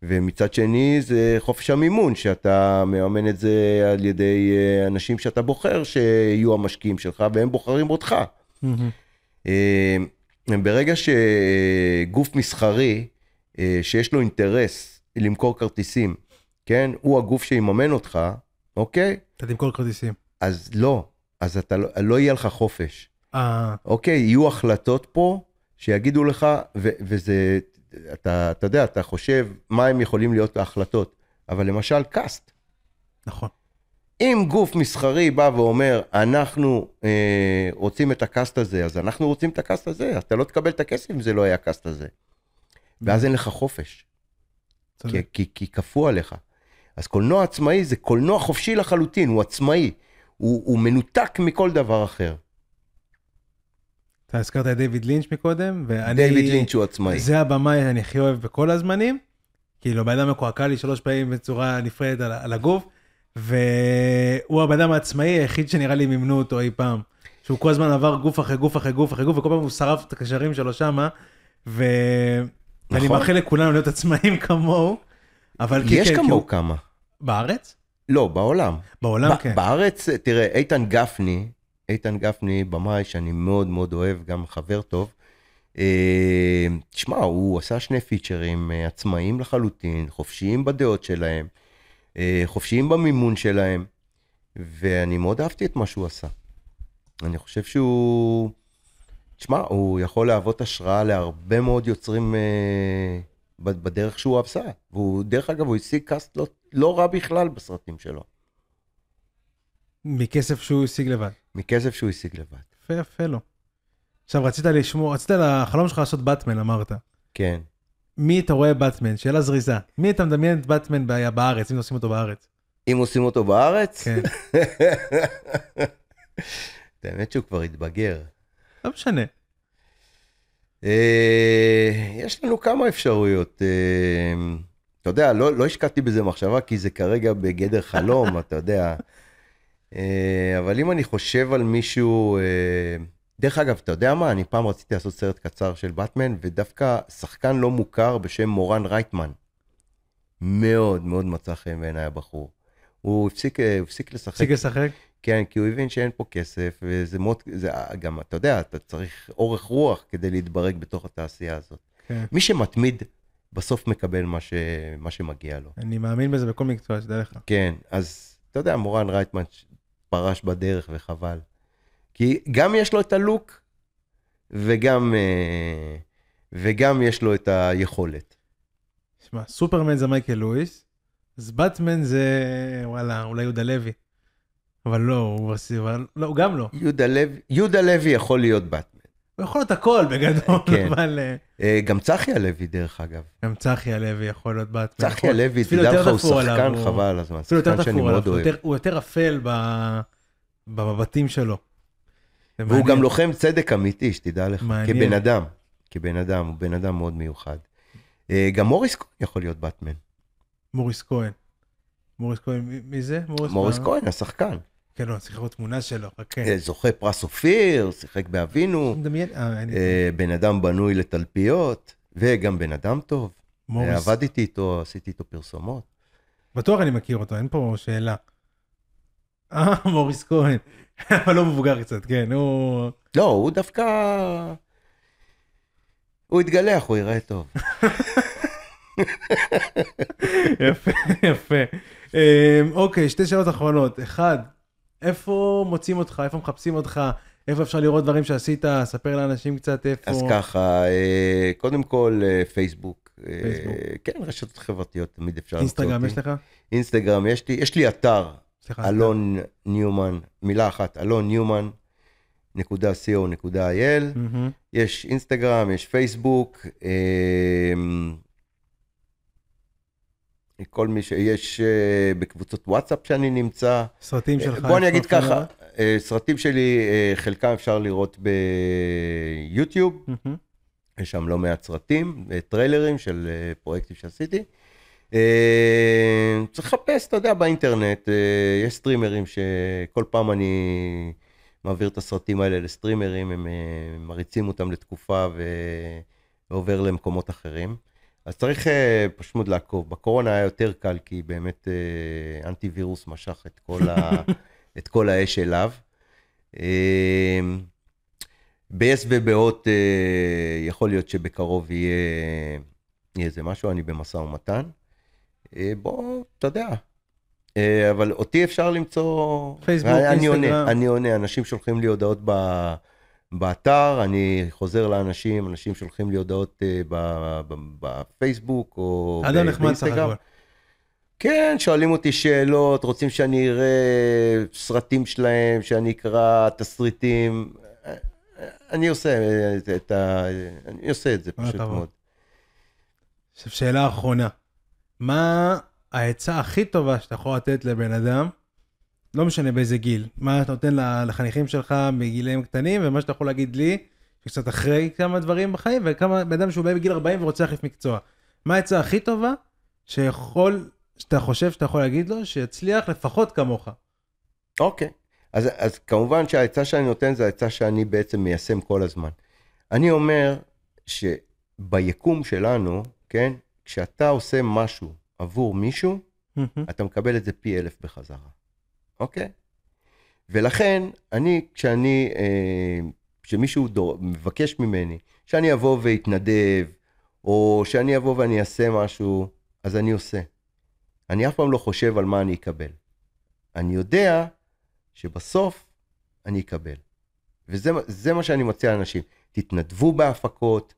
ומצד שני זה חופש המימון, שאתה מממן את זה על ידי אה, אנשים שאתה בוחר שיהיו המשקיעים שלך, והם בוחרים אותך. מהמם. ברגע שגוף מסחרי, אה, שיש לו אינטרס למכור כרטיסים, כן? הוא הגוף שיממן אותך, אוקיי? אתה תמכור כרטיסים. אז לא, אז אתה לא, לא יהיה לך חופש. אה, אוקיי, יהיו החלטות פה שיגידו לך, ו- וזה, אתה, אתה יודע, אתה חושב מה הם יכולים להיות ההחלטות, אבל למשל קאסט. נכון. אם גוף מסחרי בא ואומר, אנחנו אה, רוצים את ה cast הזה, אז אנחנו רוצים את ה cast הזה, אתה לא תקבל את הכסף אם זה לא היה ה cast הזה. ואז אין לך חופש, כי. כי, כי כפו עליך. אז קולנוע עצמאי זה קולנוע חופשי לחלוטין, הוא עצמאי, הוא, הוא מנותק מכל דבר אחר. אתה הזכרת את דיוויד לינץ' מקודם, ואני... דיוויד לינץ' הוא עצמאי. זה הבמאי שאני הכי אוהב בכל הזמנים. כאילו, בן אדם מקועקע לי שלוש פעמים בצורה נפרדת על, על הגוף, והוא הבן אדם העצמאי היחיד שנראה לי מימנו אותו אי פעם. שהוא כל הזמן עבר גוף אחרי גוף אחרי גוף אחרי גוף, וכל פעם הוא שרף את הקשרים שלו שמה, ו... ואני נכון. מאחל לכולנו להיות עצמאים כמוהו, אבל כי- יש כן, כמוהו הוא- כמה. בארץ? לא, בעולם. בעולם ב- כן. בארץ, תראה, איתן גפני, איתן גפני, במאי שאני מאוד מאוד אוהב, גם חבר טוב. אה, תשמע, הוא עשה שני פיצ'רים אה, עצמאיים לחלוטין, חופשיים בדעות שלהם, חופשיים במימון שלהם, ואני מאוד אהבתי את מה שהוא עשה. אני חושב שהוא, תשמע, הוא יכול להוות השראה להרבה מאוד יוצרים אה, בדרך שהוא עשה. והוא, דרך אגב, הוא השיג קאסט לא, לא רע בכלל בסרטים שלו. מכסף שהוא השיג לבד. מכסף שהוא השיג לבד. יפה יפה לו. עכשיו רצית לשמור, רצית לחלום שלך לעשות באטמן אמרת. כן. מי אתה רואה באטמן? שאלה זריזה. מי אתה מדמיין את באטמן בארץ, אם עושים אותו בארץ? אם עושים אותו בארץ, כן, (laughs) האמת שהוא כבר התבגר. לא משנה. אה, יש לנו כמה אפשרויות. אה, אתה יודע, לא, לא השקעתי בזה מחשבה, כי זה כרגע בגדר (laughs) חלום, אתה יודע. אה, אבל אם אני חושב על מישהו... דרך אגב, אתה יודע מה? אני פעם רציתי לעשות סרט קצר של באטמן, ודווקא שחקן לא מוכר בשם מורן רייטמן. מאוד מאוד מצא חן בעיניי הבחור. הוא הפסיק, אה, הפסיק לשחק. תפסיק לשחק? כן, כי הוא הבין שאין פה כסף, וזה מאוד, זה גם, אתה יודע, אתה צריך אורך רוח כדי להתברג בתוך התעשייה הזאת. כן. מי שמתמיד, בסוף מקבל מה, ש, מה שמגיע לו. אני מאמין בזה בכל מקצוע, שתדע לך. כן, אז אתה יודע, מורן רייטמן פרש בדרך וחבל. כי גם יש לו את הלוק, וגם, אה, וגם יש לו את היכולת. שמע, סופרמן זה מייקל לואיס, אז באטמן זה, וואלה, אולי יהודה לוי. אבל לא, הוא אבל לא, הוא גם לא. יהודה לוי, יהודה לוי יכול להיות באטמן. הוא יכול להיות הכל בגדול, כן. אבל אה, אה, גם צחי הלוי, דרך אגב. גם צחי הלוי יכול להיות באטמן. צחי יכול- הלוי, תדע לך, הוא שחקן חבל על הזמן. אפילו יותר שחקן שאני תפור עליו, מאוד הוא אוהב. יותר- הוא יותר אפל ב- במבטים שלו. והוא מעניין. גם לוחם צדק אמיתי, שתדע לך. מעניין. כבן אדם. כבן אדם, הוא בן אדם מאוד מיוחד. אה, גם מוריס כהן יכול להיות באטמן. מוריס כהן. מוריס כהן, מי- זה? מוריס מה? כהן, השחקן. כן, לא, צריך לראות תמונה שלו, חכה. אה, זוכה פרס אופיר, שיחק באבינו, מדמיין, אה, אה, בן אדם בנוי לתלפיות, וגם בן אדם טוב. מוריס. עבדתי איתו, עשיתי איתו פרסומות. בטוח אני מכיר אותו, אין פה שאלה. אה, מוריס כהן. (laughs) אבל לא מבוגר קצת, כן, הוא... לא, הוא דווקא... הוא יתגלח, הוא ייראה טוב. (laughs) יפה, יפה. אמ, אוקיי, שתי שאלות אחרונות. אחד, איפה מוצאים אותך, איפה מחפשים אותך, איפה אפשר לראות דברים שעשית, ספר לאנשים קצת איפה... אז ככה, אה, קודם כל אה, פייסבוק. אה, פייסבוק. כן, רשתות חברתיות, תמיד אפשר למצוא אותי. אינסטגרם יש לך? אינסטגרם, יש לי, יש לי אתר, סליחה. אלון ניומן, מילה אחת, אלון ניומן, נקודה co נקודה il, מהמם. יש אינסטגרם, יש פייסבוק, אמ, כל מי שיש אה, בקבוצות וואטסאפ שאני נמצא. סרטים שלך. בוא אני אגיד ככה? אה, סרטים שלי, אה, חלקם אפשר לראות ביוטיוב, מהמם. יש שם לא מעט סרטים, אה, טריילרים של אה, פרויקטים שעשיתי. אה, צריך לחפש, אתה יודע, באינטרנט, אה, יש סטרימרים שכל פעם אני מעביר את הסרטים האלה לסטרימרים, הם אה, מריצים אותם לתקופה ועובר למקומות אחרים. אז צריך פשוט לעקוב. בקורונה היה יותר קל, כי באמת אנטי וירוס משך את כל, ה, (laughs) את כל האש אליו. ובהוט אה, יכול להיות שבקרוב יהיה, יהיה איזה משהו, אני במשא ומתן. אה, בוא, אתה יודע. אה, אבל אותי אפשר למצוא... פייסבוק, אני, אני אינסטגרם. עונה, אני עונה, אנשים שולחים לי הודעות ב, באתר, אני חוזר לאנשים, אנשים שולחים לי הודעות אה, בפייסבוק או ב- אדם נחמד סך באינסטגרם. הכל. כן, שואלים אותי שאלות, רוצים שאני אראה סרטים שלהם, שאני אקרא תסריטים. אני עושה את, את ה... אני עושה את זה פשוט. מאוד. עכשיו, שאלה אחרונה. מה העצה הכי טובה שאתה יכול לתת לבן אדם, לא משנה באיזה גיל, מה אתה נותן לחניכים שלך מגילאים קטנים, ומה שאתה יכול להגיד לי, שקצת אחרי כמה דברים בחיים, וכמה בן אדם שהוא בא בגיל 40 ורוצה להחליף מקצוע. מה העצה הכי טובה שיכול, שאתה חושב שאתה יכול להגיד לו, שיצליח לפחות כמוך? אוקיי. אז, אז כמובן שהעצה שאני נותן זה העצה שאני בעצם מיישם כל הזמן. אני אומר שביקום שלנו, כן, כשאתה עושה משהו עבור מישהו, אתה מקבל את זה פי אלף בחזרה, אוקיי? ולכן, אני, כשאני, אה, כשמישהו דור, מבקש ממני שאני אבוא ואתנדב, או שאני אבוא ואני אעשה משהו, אז אני עושה. אני אף פעם לא חושב על מה אני אקבל. אני יודע שבסוף אני אקבל. וזה מה שאני מציע לאנשים. תתנדבו בהפקות,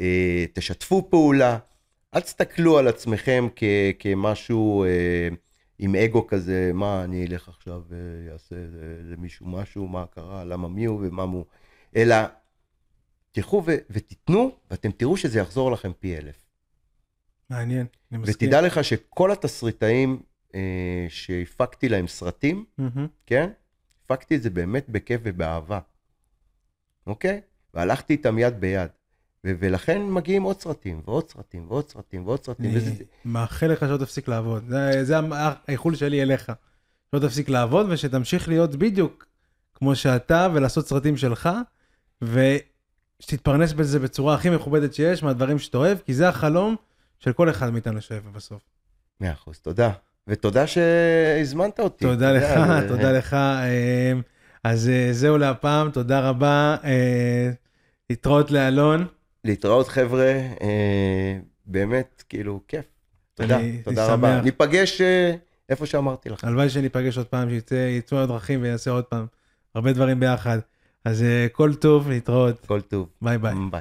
אה, תשתפו פעולה, אל תסתכלו על עצמכם כ, כמשהו אה, עם אגו כזה, מה אני אלך עכשיו ואעשה למישהו משהו, מה קרה, למה מי הוא ומה הוא, אלא תלכו ו, ותיתנו, ואתם תראו שזה יחזור לכם פי אלף. מעניין, אני מסכים. ותדע לך שכל התסריטאים אה, שהפקתי להם סרטים, mm-hmm. כן? הפקתי את זה באמת בכיף ובאהבה, אוקיי? והלכתי איתם יד ביד. ו- ולכן מגיעים עוד סרטים, ועוד סרטים, ועוד סרטים, ועוד סרטים. אני וזה... מאחל לך שלא תפסיק לעבוד. זה, זה האיחול שלי אליך. שלא תפסיק לעבוד, ושתמשיך להיות בדיוק כמו שאתה, ולעשות סרטים שלך, ושתתפרנס בזה בצורה הכי מכובדת שיש, מהדברים שאתה אוהב, כי זה החלום של כל אחד מאיתנו שאוהב בסוף. מאה אחוז, תודה. ותודה שהזמנת אותי. תודה לך, תודה לך. אה, אז אה, זהו להפעם, תודה רבה. אה, להתראות לאלון. להתראות חבר'ה, אה, באמת, כאילו, כיף. תודה, תודה רבה. ניפגש אה, איפה שאמרתי לך. הלוואי שניפגש עוד פעם, שיצאו הדרכים ונעשה עוד פעם הרבה דברים ביחד. אז אה, כל טוב, להתראות. כל טוב. ביי ביי. ביי.